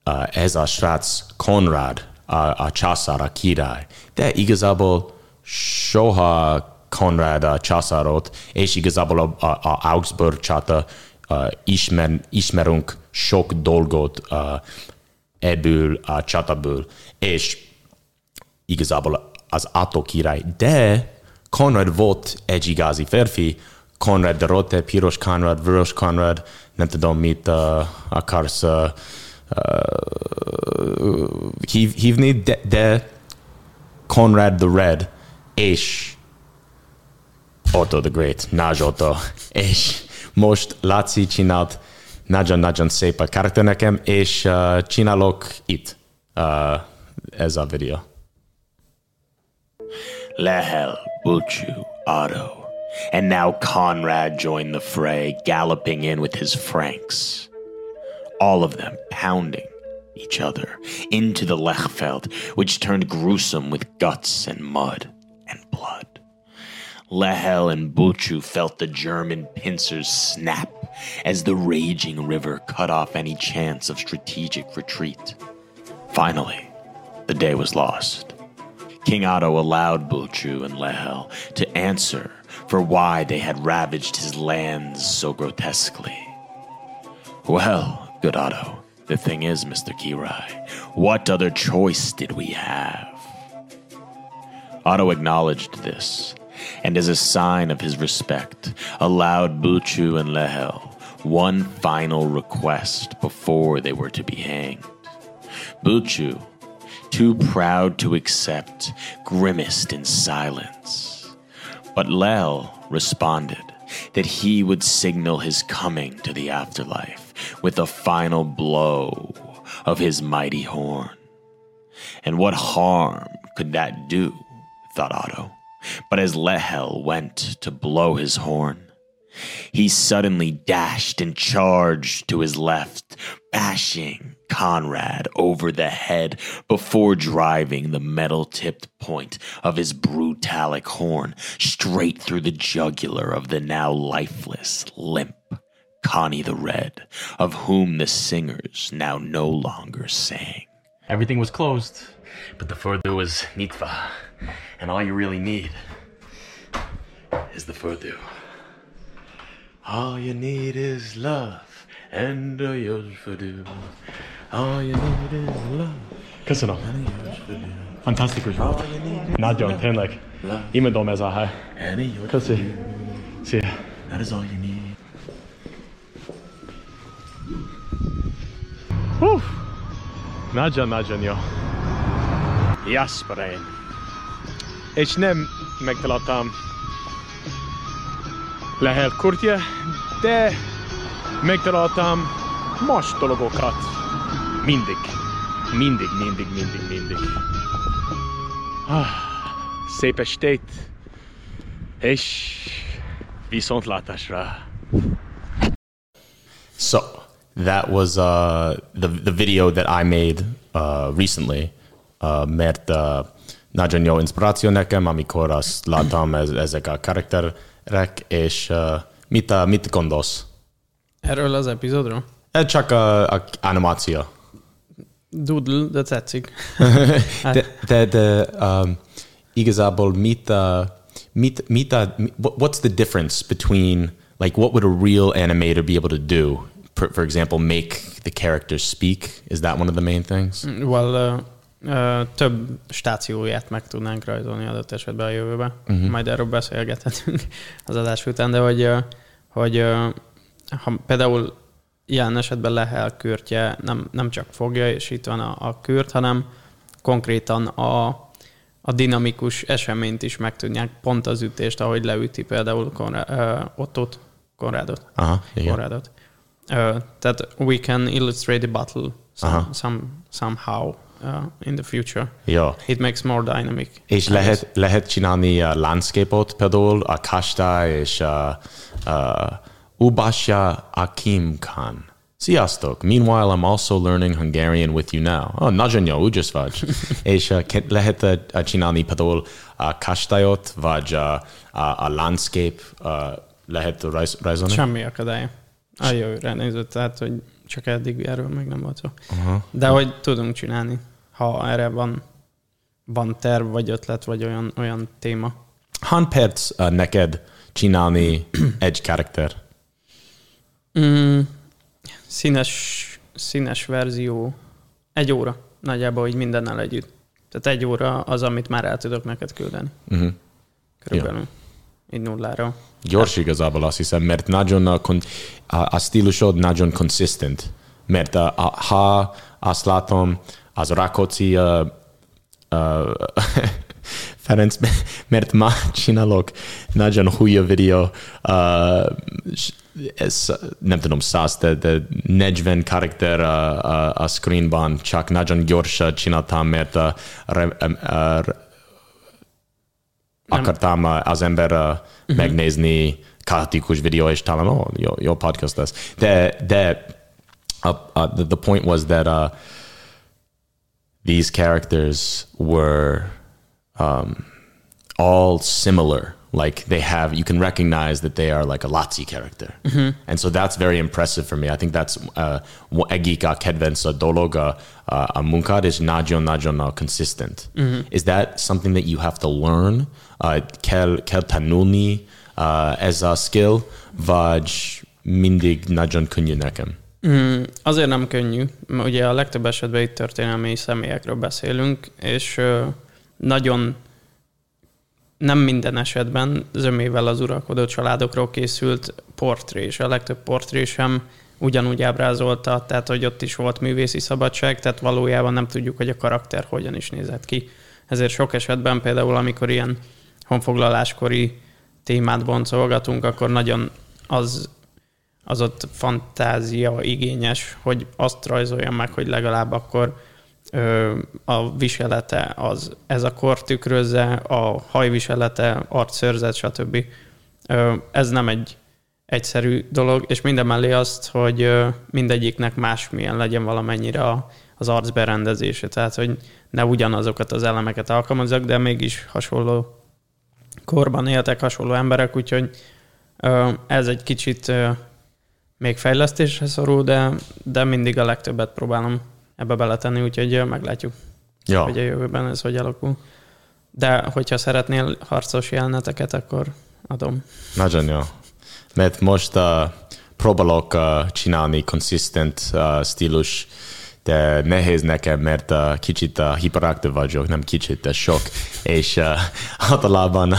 uh, ez a srác Konrad, a, császár, a király. De igazából soha Konrad a császárót, és igazából a, a, Augsburg uh, ismer, ismerünk sok dolgot uh, ebből a csataből, és igazából az Atto király, de Konrad volt egy igazi férfi, Konrad de Rote, Piros Konrad, Vörös Konrad, nem tudom mit uh, akarsz uh, uh, hív, hívni, de, de Konrad the Red, és Otto the Great, Nagy Otto, és most Laci csinált nagyon-nagyon szép a karakter nekem, és uh, csinálok itt uh, ez a videó. Lehel, Buchu, Otto, and now Conrad joined the fray, galloping in with his Franks. All of them pounding each other into the Lechfeld, which turned gruesome with guts and mud and blood. Lehel and Buchu felt the German pincers snap as the raging river cut off any chance of strategic retreat. Finally, the day was lost. King Otto allowed Buchu and Lehel to answer for why they had ravaged his lands so grotesquely. Well, good Otto, the thing is, Mr. Kirai, what other choice did we have? Otto acknowledged this, and as a sign of his respect, allowed Buchu and Lehel one final request before they were to be hanged. Buchu, too proud to accept, grimaced in silence. But Lel responded that he would signal his coming to the afterlife with a final blow of his mighty horn. And what harm could that do? thought Otto. But as Lehel went to blow his horn, he suddenly dashed and charged to his left, bashing Conrad over the head before driving the metal tipped point of his brutalic horn straight through the jugular of the now lifeless, limp Connie the Red, of whom the singers now no longer sang. Everything was closed, but the further was Nitva. And all you really need is the further. All you need is love and a Yosfadu. All you need is love. Köszönöm. Fantasztikus volt. Nagyon, tényleg. Imádom ez a hely. And a. Köszi. Szia. That is all you need. Hú. Nagyon, nagyon jó. Jasperén. És nem megtaláltam lehet kurtja, de megtaláltam más dolgokat. Mindig. Mindig, mindig, mindig, mindig. Ah, szép estét, és viszontlátásra. So that was uh, the the video that I made uh, recently, uh, mert uh, nagyon jó inspiráció nekem, amikor azt láttam ez, ezek a karakterek, és uh, mit, uh, mit gondolsz? Erről az epizódról? Csak a, a animáció. Doodle, de tetszik. de, de, de um, igazából mit, uh, mit, mit uh, what's the difference between like what would a real animator be able to do? For, for example, make the characters speak. Is that one of the main things? Well, uh, több stációját meg tudnánk rajzolni adott esetben a jövőben. Uh-huh. Majd erről beszélgethetünk az adás után, de hogy, hogy ha például ilyen esetben lehel kürtje nem, nem csak fogja, és itt van a, a kürt, hanem konkrétan a, a dinamikus eseményt is meg tudják, pont az ütést, ahogy leüti például Konrad, uh, Ottot, Konrádot. Aha, igen. Konrádot. Uh, that we can illustrate the battle some, Aha. some, somehow uh, in the future. Ja. It makes more dynamic. És lehet, lehet csinálni uh, landscape-ot például, a Kasta és uh, uh, Ubasha Akim Khan. Sziasztok! Meanwhile, I'm also learning Hungarian with you now. Oh, nagyon jó, úgy vagy. (laughs) és uh, lehet uh, uh, csinálni például a Kastályot, vagy uh, a, a landscape uh, lehet rajz, rajzolni? Semmi akadálya. A jövőre nézve, tehát, hogy csak eddig erről még nem volt szó. Uh-huh. De hogy tudunk csinálni, ha erre van, van terv, vagy ötlet, vagy olyan, olyan téma. Hány perc uh, neked csinálni (clears throat) egy karakter? Mm, színes, színes verzió. Egy óra nagyjából, így mindennel együtt. Tehát egy óra az, amit már el tudok neked küldeni. Uh-huh. Körülbelül. Így nullára. Gyors igazából azt hiszem, mert nagyon a, a stílusod nagyon consistent. Mert a, a, ha azt látom, az Rákóczi uh, (laughs) uh, Ferenc, mert ma csinálok nagyon hülye videó, uh, ez, nem tudom, száz, de, de 40 karakter a, a, a screenban, csak nagyon gyorsan csináltam, mert uh, re, uh, akartam az ember uh, megnézni kaotikus videó, és talán, oh, jó, jó podcast lesz. De, de uh, uh, the, the point was that uh, these characters were um, all similar. Like they have, you can recognize that they are like a Lazzi character, and so that's very impressive for me. I think that's uh, egyik a kedvenc a dolog a, munkad is nagyon nagyon uh, consistent. Is that something that you have to learn? Uh, kell tanulni uh, ez a skill, vagy mindig nagyon könnyű nekem? Mm, azért nem könnyű, mert ugye a legtöbb esetben itt történelmi személyekről beszélünk, és nagyon nem minden esetben zömével az uralkodó családokról készült portré, és a legtöbb portré sem ugyanúgy ábrázolta, tehát hogy ott is volt művészi szabadság, tehát valójában nem tudjuk, hogy a karakter hogyan is nézett ki. Ezért sok esetben például, amikor ilyen honfoglaláskori témát boncolgatunk, akkor nagyon az, az ott fantázia igényes, hogy azt rajzoljam meg, hogy legalább akkor ö, a viselete az ez a kor tükrözze, a hajviselete, arcszörzet, stb. Ö, ez nem egy egyszerű dolog, és minden mellé azt, hogy ö, mindegyiknek másmilyen legyen valamennyire a, az arc berendezése, tehát hogy ne ugyanazokat az elemeket alkalmazzak, de mégis hasonló korban éltek hasonló emberek, úgyhogy ö, ez egy kicsit ö, még fejlesztésre szorul, de, de mindig a legtöbbet próbálom ebbe beletenni, úgyhogy meglátjuk, Ja. hogy a jövőben ez hogy alakul. De hogyha szeretnél harcos jeleneteket, akkor adom. Nagyon jó. Mert most uh, próbálok uh, csinálni consistent uh, stílus, de nehéz nekem, mert uh, kicsit uh, hiperaktív vagyok, nem kicsit, de sok. És uh, általában,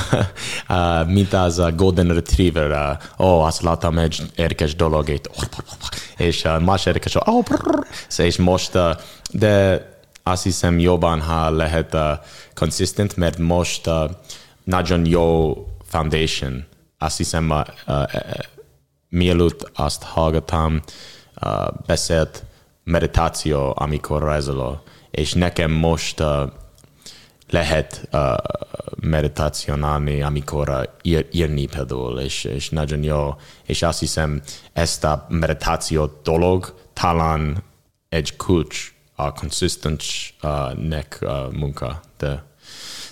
uh, (laughs) mint az a Golden Retriever, uh, ó, azt láttam egy érdekes dolog, és, uh, más érdekes, ó, oh, és most, uh, de azt hiszem jobban, ha lehet uh, consistent, mert most uh, nagyon jó foundation. Azt hiszem, uh, uh, mielőtt azt hallgattam, uh, beszélt meditáció, amikor rajzoló, és nekem most uh, lehet uh, meditácionálni, amikor uh, ír, írni például, és, és nagyon jó. És azt hiszem, ezt a meditáció dolog talán egy kulcs a consistent uh, uh, munka, de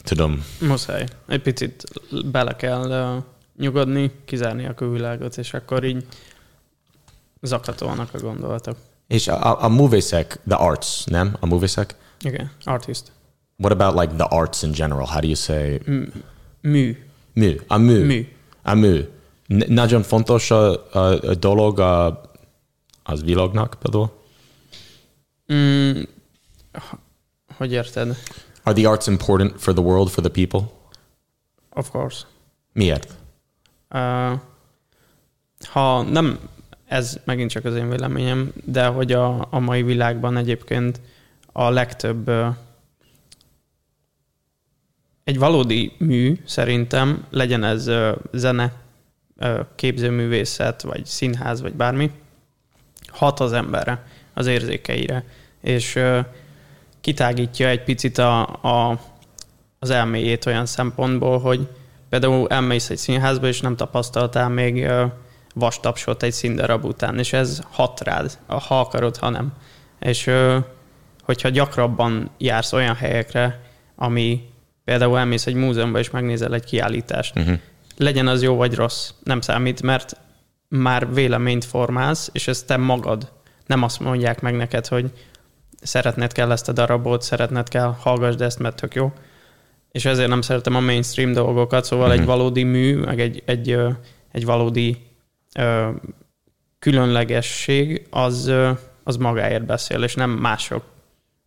tudom. Muszáj. Egy picit bele kell uh, nyugodni, kizárni a külvilágot, és akkor így zakatolnak a gondolatok. És a, a művészek, the arts, nem? A művészek? Igen, artist. What about like the arts in general? How do you say? Mű. Mű. A mű. Mű. A mű. Nagyon fontos a, a, a dolog a, az világnak például. Mm, hogy érted? Are the arts important for the world, for the people? Of course. Miért? Uh, ha nem, ez megint csak az én véleményem, de hogy a, a mai világban egyébként a legtöbb egy valódi mű szerintem, legyen ez zene, képzőművészet, vagy színház, vagy bármi, hat az emberre, az érzékeire, és kitágítja egy picit a, a, az elméjét olyan szempontból, hogy például elmész egy színházba, és nem tapasztaltál még vastapsot egy színdarab után, és ez hat rád, ha akarod, ha nem. És hogyha gyakrabban jársz olyan helyekre, ami például elmész egy múzeumba, és megnézel egy kiállítást, uh-huh. legyen az jó vagy rossz, nem számít, mert már véleményt formálsz, és ezt te magad. Nem azt mondják meg neked, hogy szeretned kell ezt a darabot, szeretned kell, hallgassd ezt, mert tök jó. És ezért nem szeretem a mainstream dolgokat, szóval uh-huh. egy valódi mű, meg egy, egy, egy valódi különlegesség, az, az magáért beszél, és nem mások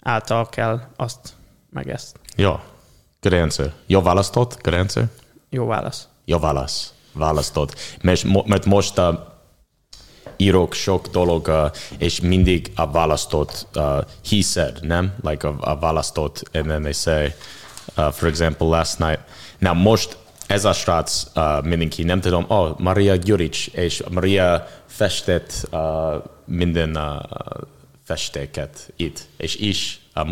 által kell azt meg ezt. Good answer. Jó választott? Answer? Jó válasz. Jó válasz. Választott. Mert, mert most uh, írok sok dolog, uh, és mindig a választott uh, he said, nem? Like a, a választott, and then they say, uh, for example, last night. Now most ez a srác uh, mindenki, nem tudom, oh, Maria Gyuric, és Maria festett uh, minden uh, festéket itt, és is a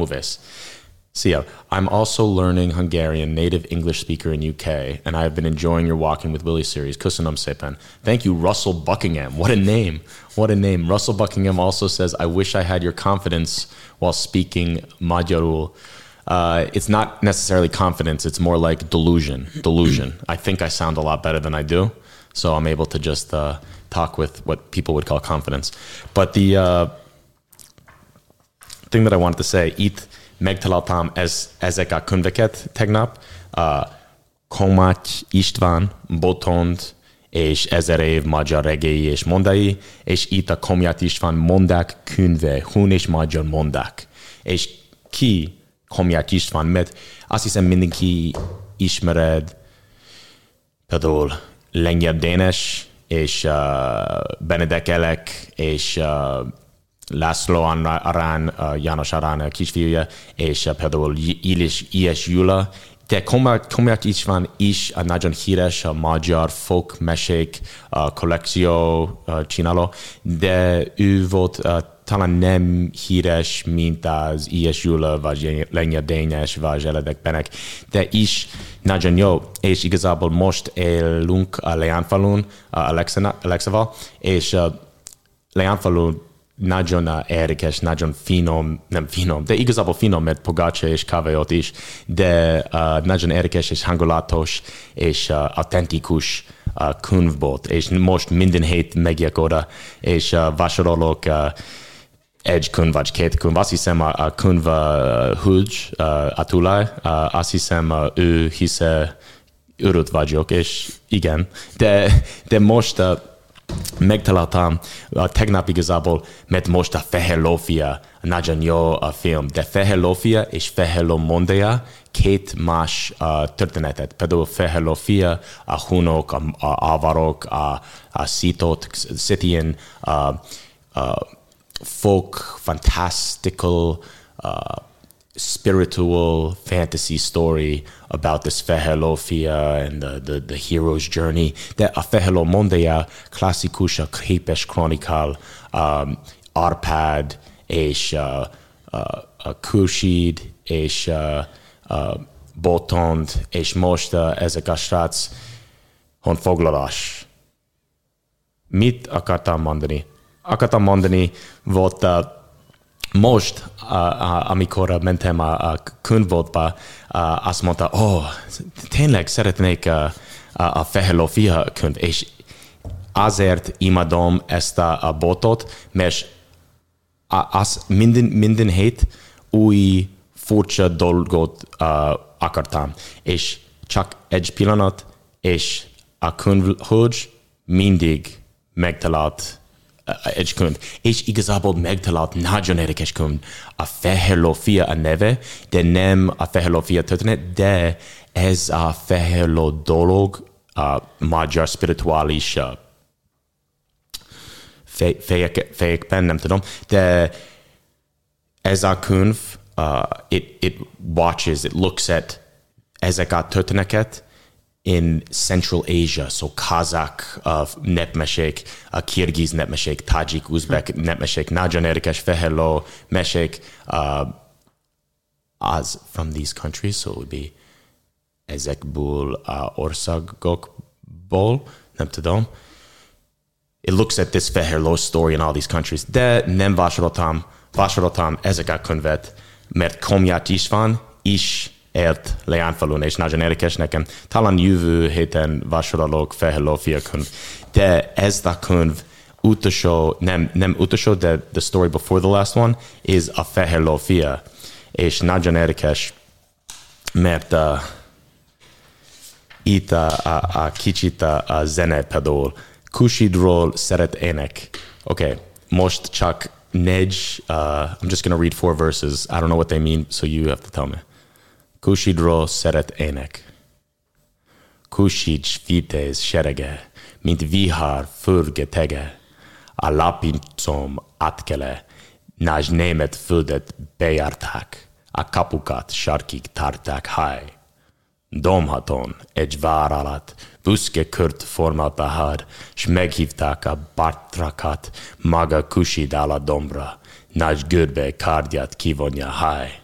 I'm also learning Hungarian, native English speaker in UK, and I have been enjoying your Walking with Willie series. Köszönöm szépen. Thank you, Russell Buckingham. What a name. What a name. Russell Buckingham also says, I wish I had your confidence while speaking Magyarul. Uh, it's not necessarily confidence, it's more like delusion. Delusion. I think I sound a lot better than I do, so I'm able to just uh, talk with what people would call confidence. But the uh, thing that I wanted to say, itt megtaláltam ez, ezek a könyveket tegnap, uh, István, Botond, és ezer év magyar regély és mondai, és itt a Komját István mondák künve, hun és magyar mondák. És ki Komját István, mert azt hiszem mindenki ismered, például Lengyel Dénes, és uh, Benedek Elek, és uh, László Arán, uh, János Arán kisfiúja, és uh, például Ilis, Ilyes Jula, de Komját István is a nagyon híres a magyar folk mesék uh, kollekció uh, csináló, de ő volt uh, talán nem híres, mint az Ilyes Jula, vagy Lengyel Dénes, vagy Eledek Benek, de is nagyon jó, és igazából most élünk a Leánfalun, Alexával, és uh, Leánfalun nagyon érdekes, nagyon finom, nem finom, de igazából finom, mert pogácsa és kávéot is, de uh, nagyon érdekes és hangulatos és uh, autentikus uh, könyvbolt, és most minden hét megyek oda, és uh, vásárolok uh, egy könyv vagy két könyv. Azt hiszem a, a könyv uh, Hölgy, uh, Atulaj, uh, azt hiszem uh, ő hisze örült vagyok, és igen, de, de most uh, megtaláltam a tegnap igazából, mert most a Fehér Lófia nagyon jó a film, de Fehér Lófia és Fehér két más uh, történetet. Például Fehér Lófia, a hunok, a, a avarok, a, a szitot, szitien, uh, uh, folk, fantastical, uh, spiritual fantasy story about this Fehelofia and the, the, the hero's journey. De a Fehelo mondeja klasszikus a képes kronikál um, Arpad és uh, uh, Kushid és uh, Botond, és most uh, ezek a srác honfoglalás. Mit akartam mondani? Akartam mondani, volt uh, most, uh, uh, amikor mentem a, a könyvboltba, uh, azt mondta, oh, tényleg szeretnék uh, a, a Fehelofia könyv, és azért imádom ezt a, a botot, mert az minden, minden hét új furcsa dolgot uh, akartam, és csak egy pillanat, és a könyvhölgy mindig megtalált egy könyv, és igazából megtalált nagyon érdekes könyv. A Fehér a neve, de nem a Fehér történet, de ez a Fehér dolog a magyar spirituális fejek, fejekben, nem tudom, de ez a könyv, uh, it, it watches, it looks at ezek a történeket, in Central Asia, so Kazakh uh, nepmesék, a Kirgiz nepmesék, Tajik, Uzbek nepmesék, nagyon érdekes fehello mesék, uh, az from these countries, so it would be ezekből uh, országokból, nem tudom. It looks at this fehello story in all these countries, de nem vásároltam, vásároltam ezek a könyvet, mert komját is van, is élt Leánfalun, és nagyon érdekes nekem. Talán jövő héten vásárolok Fehello fiakönyv, de ez a könyv utolsó, nem, nem utolsó, de the story before the last one is a Fehello fia, és nagyon érdekes, mert uh, itt a, a, a kicsit a, a zene pedal. Kushidról szeret ének. Oké, okay, most csak négy, uh, I'm just gonna read four verses. I don't know what they mean, so you have to tell me. Kusidról szeret ének. Kusics vitéz serege, mint vihar förgetege, a lapincom átkele, nás német földet bejárták, a kapukat sarkig tárták haj. Domhaton, egy vár alatt, büszke kört a had, s meghívták a bartrakat, maga kusid a dombra, nagy görbe kardját kivonja haj.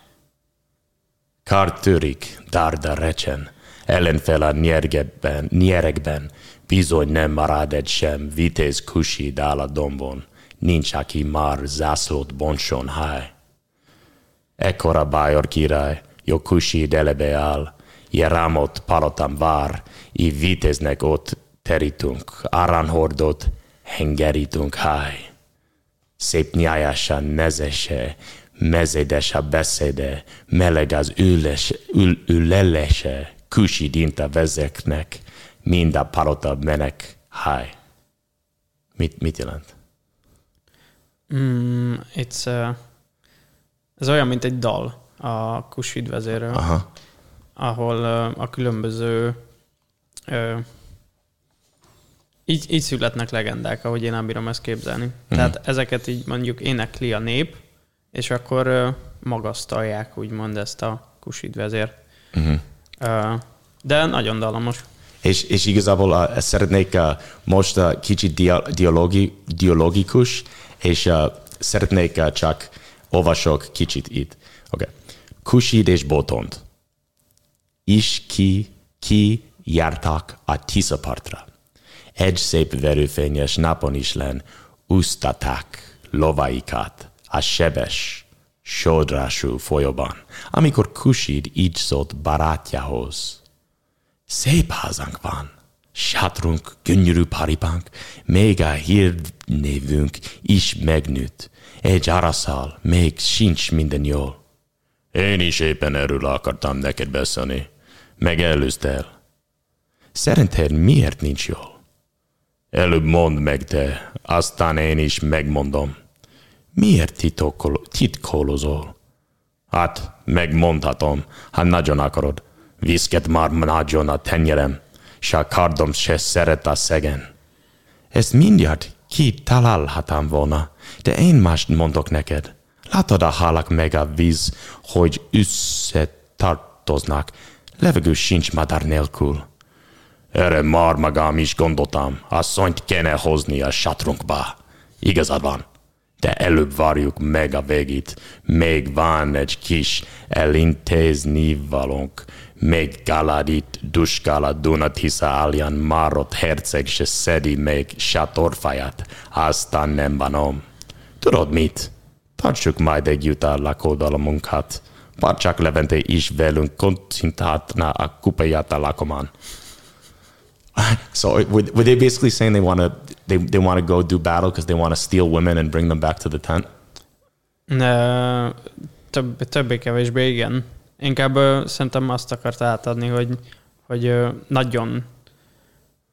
Kár törik, dárda recsen, ellenfel a nyergeben, nyerekben, bizony nem marad egy sem, vitéz kusi dál a dombon, nincs, aki már zászlót bontson háj. Ekkora bájor király, jó kusi delebe áll, Jerámot palotam vár, így vitéznek ott terítunk, aranhordot hengerítunk háj. Szép nyájásan nezese, mezedes a beszéde, meleg az üles, ül, ülelese, küsid a vezeknek, mind a palota menek háj. Mit, mit jelent? Mm, it's, uh, ez olyan, mint egy dal a Kusid vezéről, Aha. ahol uh, a különböző uh, így, így születnek legendák, ahogy én nem bírom ezt képzelni. Mm. Tehát ezeket így mondjuk énekli a nép, és akkor magasztalják úgymond ezt a kusid vezér. Uh-huh. De nagyon dalamos. És, és igazából uh, szeretnék uh, most uh, kicsit dia, dialogi, dialogikus, és uh, szeretnék uh, csak olvasok kicsit itt. Okay. Kusid és Botond. Is ki, ki jártak a Tiszapartra. Egy szép verőfényes napon is len úsztaták lovaikat a sebes, sodrású folyóban, amikor Kusid így szólt barátjához. Szép házunk van, sátrunk, gyönyörű paripánk, még a hírnévünk is megnőtt. Egy araszal még sincs minden jól. Én is éppen erről akartam neked beszélni. Megelőztél. Szerinted miért nincs jól? Előbb mondd meg te, aztán én is megmondom. Miért titokol, titkolozol? Hát, megmondhatom, ha nagyon akarod. Viszket már nagyon a tenyerem, s a kardom se szeret a szegen. Ezt mindjárt ki találhatom volna, de én mást mondok neked. Látod a halak meg a víz, hogy összetartoznak. Levegő sincs madár nélkül. Erre már magam is gondoltam. Asszonyt kéne hozni a satrunkba. Igazad van. De előbb várjuk meg a végét. Még van egy kis elintézni valónk. Még Galadit, Duskala, Dunatisza, Aljan, Marot, Herceg se szedi még sátorfáját. Aztán nem banom. Tudod mit? Tartsuk majd együtt a lakodalomunkat. Barcsák Levente is velünk koncentrálna a kupaját a lakomán. (laughs) So would, would they basically saying they want to they, they want to go do battle because they want to steal women and bring them back to the tent? Ne, több, többé-kevésbé igen. Inkább ö, szerintem azt akart átadni, hogy, hogy ö, nagyon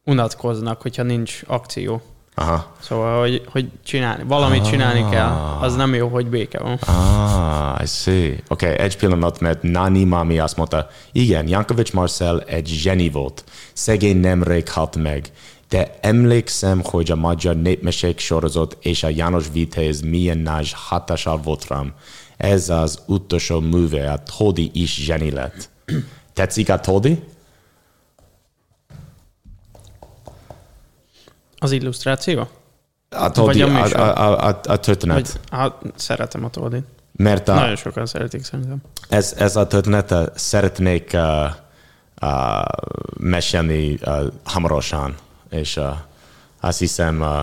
unatkoznak, hogyha nincs akció. Aha. Szóval, hogy, hogy csinálni, valamit csinálni kell, az nem jó, hogy béke van. Ah, I see. Okay, egy pillanat, mert Nani Mami azt mondta, igen, Jankovics Marcel egy zseni volt. Szegény nemrég halt meg. De emlékszem, hogy a magyar népmesék sorozat és a János Vitéz milyen nagy hatással volt rám. Ez az utolsó műve, a Todi is zseni lett. Tetszik a Todi? Az illusztráció? A Todi, a a, a, a, a, a történet. Vagy, hát, szeretem a Todit. Mert a, Nagyon sokan szeretik szerintem. ez, ez a történet szeretnék uh, uh, mesélni uh, hamarosan, és uh, azt hiszem uh,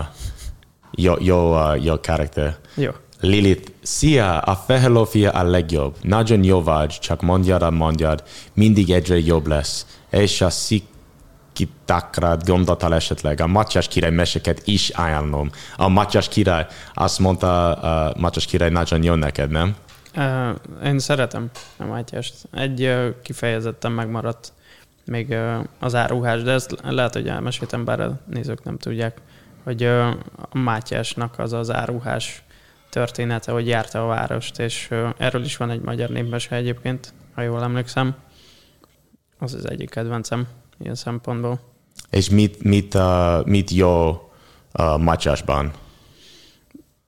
jó, jó, uh, jó karakter. Jó. Lilith, szia, a Fehelofia a legjobb. Nagyon jó vagy, csak mondjad mondjad, mindig egyre jobb lesz. És a szikitakra gondoltál esetleg, a Matyás király meseket is ajánlom. A Matyás király, azt mondta, a Matyás király nagyon jó neked, nem? Uh, én szeretem a Mátyást. Egy uh, kifejezetten megmaradt még az áruhás, de ezt lehet, hogy elmeséltem, bár a nézők nem tudják, hogy a Mátyásnak az az áruhás története, hogy járta a várost, és erről is van egy magyar népmese egyébként, ha jól emlékszem. Az az egyik kedvencem ilyen szempontból. És mit, mit, uh, mit jó uh, Matyásban?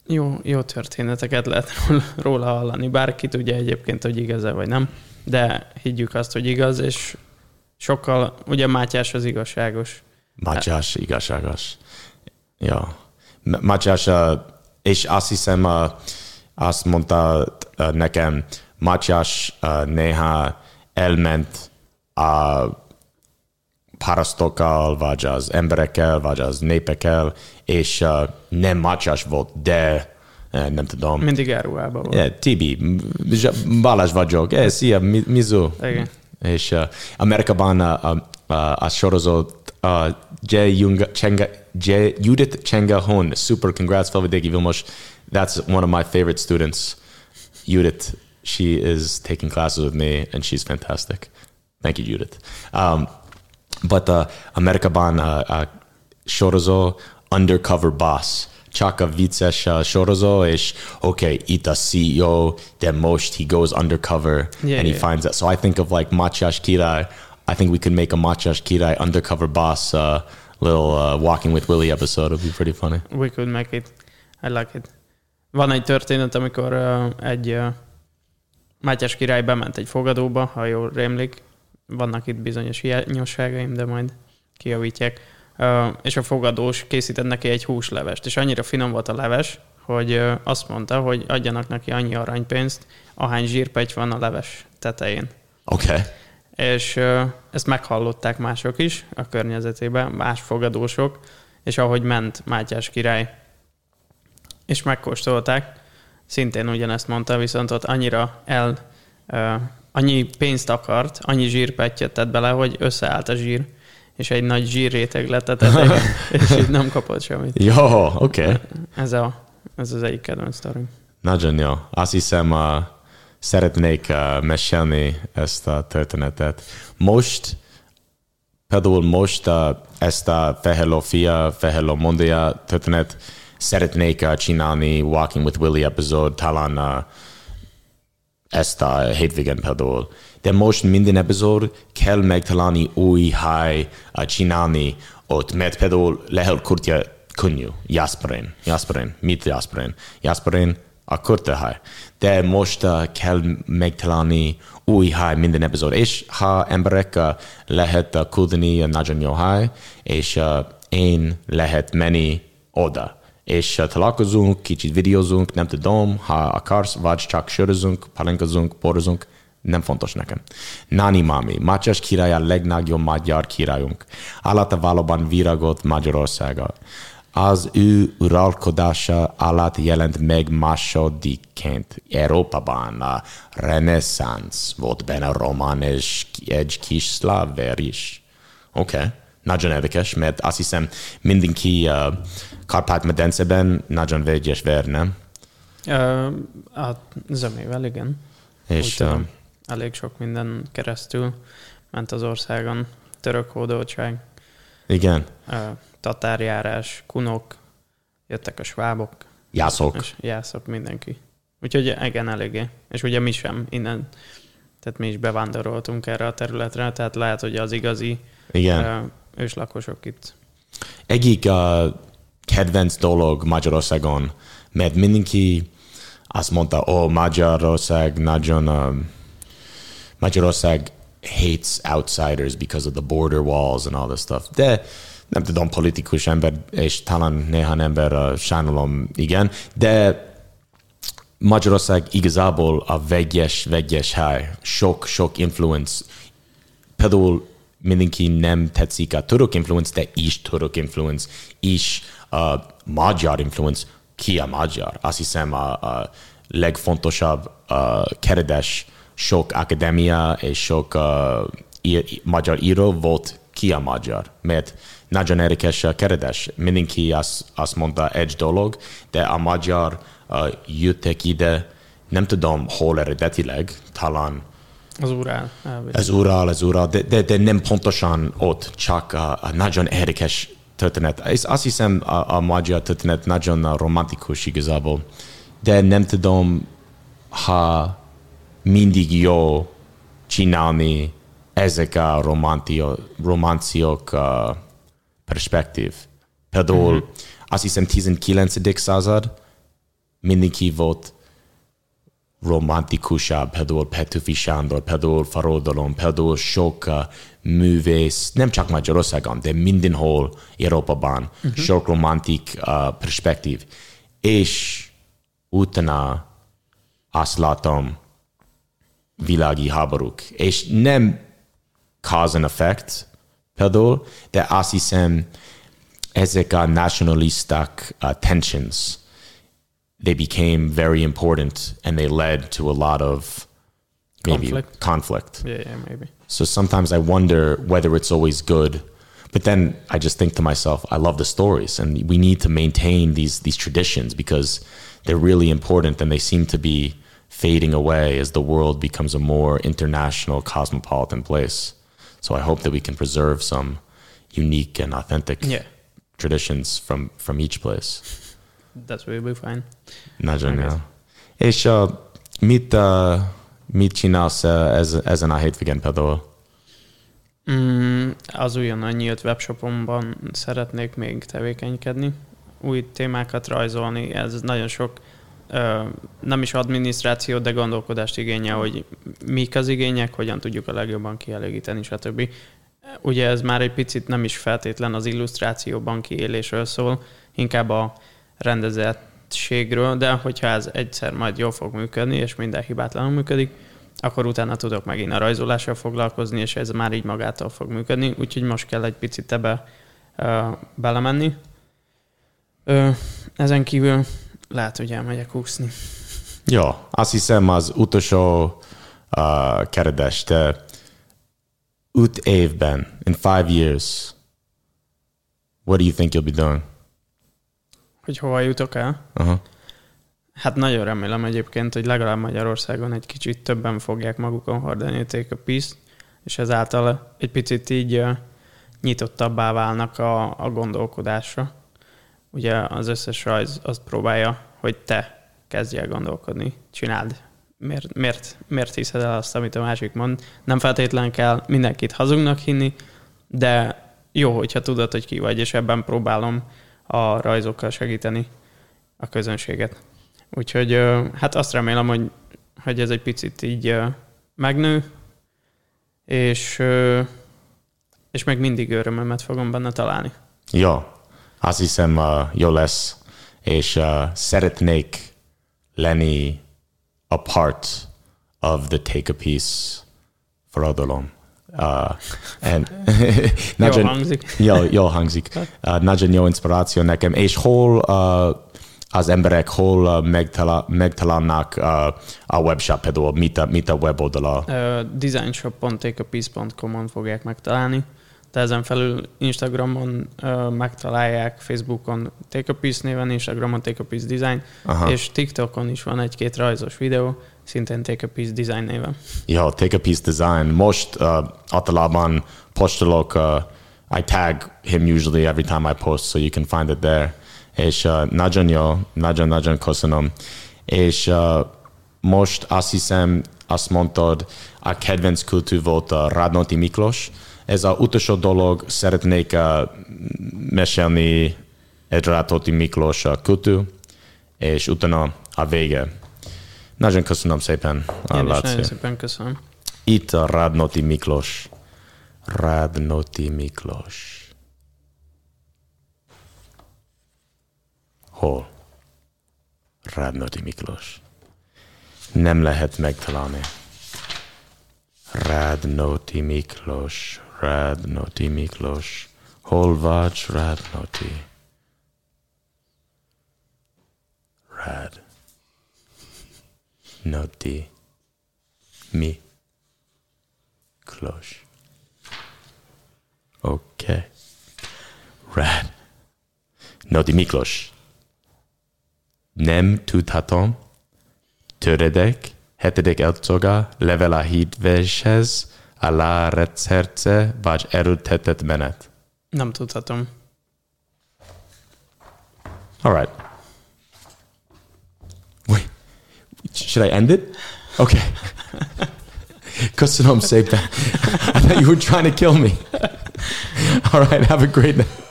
Jó, jó történeteket lehet róla- róla hallani. Bárki tudja egyébként, hogy igaz-e vagy nem, de higgyük azt, hogy igaz, és sokkal, ugye Mátyás az igazságos. Matyás igazságos. Ja. M- Matyás, uh, és azt hiszem, azt mondta nekem, Matyás uh, néha elment a parasztokkal, vagy az emberekkel, vagy az népekkel, és nem Matyás volt, de nem tudom. Mindig elruhában volt. Yeah, Tibi, Balázs vagyok. Eh, szia, mi, Mizu. Igen. És uh, Amerikában a, a, a, a sorozat uh, J. Junga, Chenga, J. Judith Chengahon. Super congrats, Felvidéki Vilmos. That's one of my favorite students. Judith, she is taking classes with me, and she's fantastic. Thank you, Judith. Um, but uh, Amerikában uh, uh, sorozó Undercover Boss. Csak a vicces uh, sorozó, és okay, itt a CEO, de most he goes undercover Yeah, and he yeah. finds that. So I think of like Matyas Kirai. I think we could make a Matyas Kirai undercover boss uh, little uh, Walking with Willie episode. It'd be pretty funny. We could make it. I like it. Van egy történet, amikor uh, egy uh, Mátyás király bement egy fogadóba, ha jól rémlik. Vannak itt bizonyos hiányosságaim, de majd kijavítják. És a fogadós készített neki egy húslevest, és annyira finom volt a leves, hogy azt mondta, hogy adjanak neki annyi aranypénzt, ahány zsírpegy van a leves tetején. Okay. És ezt meghallották mások is a környezetében, más fogadósok, és ahogy ment Mátyás király, és megkóstolták, szintén ugyanezt mondta, viszont ott annyira el, annyi pénzt akart, annyi zsírpettyet tett bele, hogy összeállt a zsír, és egy nagy zsírréteg tetején, (laughs) és így nem kapott semmit. Jó, okay. Ez, a, ez az egyik kedvenc sztorim. Nagyon jó. Azt hiszem, uh, szeretnék uh, mesélni ezt a történetet. Most, például most uh, ezt a Fehelo Fia, Fehelo Mondia történet szeretnék uh, csinálni Walking with Willie epizód, talán uh, ezt a hétvégen például. De most minden epizód kell megtalálni új hely csinálni ott, mert például lehet kurtja könnyű. Jasperin. Jasperin. Mit Jasperin? Jasperin akkor te hely. De most uh, kell megtalálni új hely minden epizód, és ha emberek uh, lehet uh, küldeni uh, nagyon jó hely, és én lehet menni oda. És találkozunk, kicsit videózunk, nem tudom, ha akarsz, vagy csak sörözünk, palenkazunk, porozunk, nem fontos nekem. Nani Mami, Mátyás király a legnagyobb magyar királyunk. Alatta valóban virágot Magyarországa. Az ő uralkodása alatt jelent meg másodikként Európában a reneszánsz. Volt benne román és egy kis szláver is. Oké, okay. nagyon érdekes, mert azt hiszem mindenki uh, Kárpát-medencében nagyon vegyes ver, nem? Ö, a zömével, igen. És uh, Elég sok minden keresztül ment az országon. Török hódoltság, igen, tatárjárás, kunok, jöttek a svábok, jászok. és jászok mindenki. Úgyhogy igen, eléggé. És ugye mi sem innen, tehát mi is bevándoroltunk erre a területre, tehát lehet, hogy az igazi Igen. őslakosok itt. egyik uh, kedvenc dolog Magyarországon, mert mindenki azt mondta, ó, oh, Magyarország nagyon, um, Magyarország hates outsiders because of the border walls and all this stuff. De nem tudom, politikus ember, és talán néhány ember uh, sajnálom, igen, de Magyarország igazából a vegyes, vegyes hely. Sok, sok influence. Például mindenki nem tetszik a török influence, de is török influence, is a magyar influence. Ki a magyar? Azt hiszem a, a legfontosabb a keredes sok akadémia és sok uh, ír, magyar író volt ki a magyar. Mert nagyon érdekes a keredes. Mindenki azt, azt mondta egy dolog, de a magyar uh, jöttek ide, nem tudom hol eredetileg, talán Az urál. ez Ural, ez Ural, de, de, de nem pontosan ott, csak a, a nagyon érdekes történet. És azt hiszem a, a magyar történet nagyon romantikus igazából, de nem tudom, ha mindig jó csinálni ezek a romanciók uh, perspektív. Például mm-hmm. azt hiszem 19. század mindenki volt romantikusabb, például Petőfi Sándor, például Farodalom, például sok uh, művész, nem csak Magyarországon, de mindenhol Európában, uh-huh. sok romantik uh, perspektív. És utána azt látom világi háborúk. És nem cause and effect például, de azt hiszem ezek a nationalisták uh, tensions they became very important and they led to a lot of maybe Conflict. conflict. Yeah, yeah, maybe. So sometimes I wonder whether it's always good. But then I just think to myself, I love the stories and we need to maintain these these traditions because they're really important and they seem to be fading away as the world becomes a more international cosmopolitan place. So I hope that we can preserve some unique and authentic Yeah, traditions from from each place. that will be fine. Nagyon jó. És uh, mit, mit uh, ez, ezen a hétvégén például? Mm, az újonnan nyílt webshopomban szeretnék még tevékenykedni, új témákat rajzolni, ez nagyon sok nem is adminisztráció, de gondolkodást igényel, hogy mik az igények, hogyan tudjuk a legjobban kielégíteni, stb. Ugye ez már egy picit nem is feltétlen az illusztrációban kiélésről szól, inkább a rendezettségről, de hogyha ez egyszer majd jól fog működni, és minden hibátlanul működik, akkor utána tudok megint a rajzolással foglalkozni, és ez már így magától fog működni, úgyhogy most kell egy picit ebbe ö, belemenni. Ö, ezen kívül lehet, hogy elmegyek úszni. Jó, azt hiszem az utolsó uh, kérdés, te öt évben, in five years, what do you think you'll be doing? Hogy hova jutok el? Uh-huh. Hát nagyon remélem egyébként, hogy legalább Magyarországon egy kicsit többen fogják magukon hordani a Peace, és ezáltal egy picit így ö, nyitottabbá válnak a, a gondolkodásra. Ugye az összes rajz azt próbálja, hogy te kezdj el gondolkodni, csináld. Miért, miért, miért hiszed el azt, amit a másik mond? Nem feltétlenül kell mindenkit hazugnak hinni, de jó, hogyha tudod, hogy ki vagy, és ebben próbálom a rajzokkal segíteni a közönséget. Úgyhogy hát azt remélem, hogy, hogy ez egy picit így megnő, és, és meg mindig örömömet fogom benne találni. Jó, azt hiszem uh, jó lesz, és uh, szeretnék lenni a part of the Take a Piece forradalom. Uh, and (laughs) nagyon, hangzik. (laughs) Jó, jó hangzik. Uh, nagyon jó inspiráció nekem. És hol uh, az emberek hol uh, megtalál, megtalálnak uh, a webshop, például mit a, mit a weboldala? Ö, designshop.takeapiece.com-on fogják megtalálni, de ezen felül Instagramon ö, megtalálják, Facebookon Take a Piece néven, Instagramon Take a Piece Design, Aha. és TikTokon is van egy-két rajzos videó, szintén Take a Piece Design néven. Jó, Take a Piece Design. Most uh, általában postolok, uh, I tag him usually every time I post, so you can find it there. És uh, nagyon jó, nagyon-nagyon köszönöm. És uh, most azt hiszem, azt mondtad, a kedvenc kultúr volt a Radnóti Miklós. Ez a utolsó dolog, szeretnék uh, mesélni egy Radnóti Miklós uh, kultúr, és utána a vége. Nagyon köszönöm szépen a Én is nagyon szépen köszönöm. Itt a Radnóti Miklós. Radnóti Miklós. Hol? Radnóti Miklós. Nem lehet megtalálni. Radnóti Miklós. Radnóti Miklós. Hol vagy Radnóti? Rad. Noti. Mi. Close. Okay. Rad. Noti Miklos. Nem tudhatom. Töredek, hetedik elcoga, level a recerce, vagy erőltetett menet. Nem tudhatom. All right. Wait, should I end it? Okay. (laughs) Köszönöm szépen. (laughs) I thought you were trying to kill me. (laughs) All right, have a great night.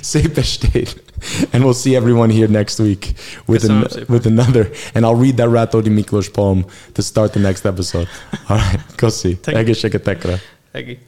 Szép estét. (laughs) And we'll see everyone here next week with, an, with another. And I'll read that Ratodi Miklos poem to start the next episode. (laughs) All right, köszi. Thank you. Egi.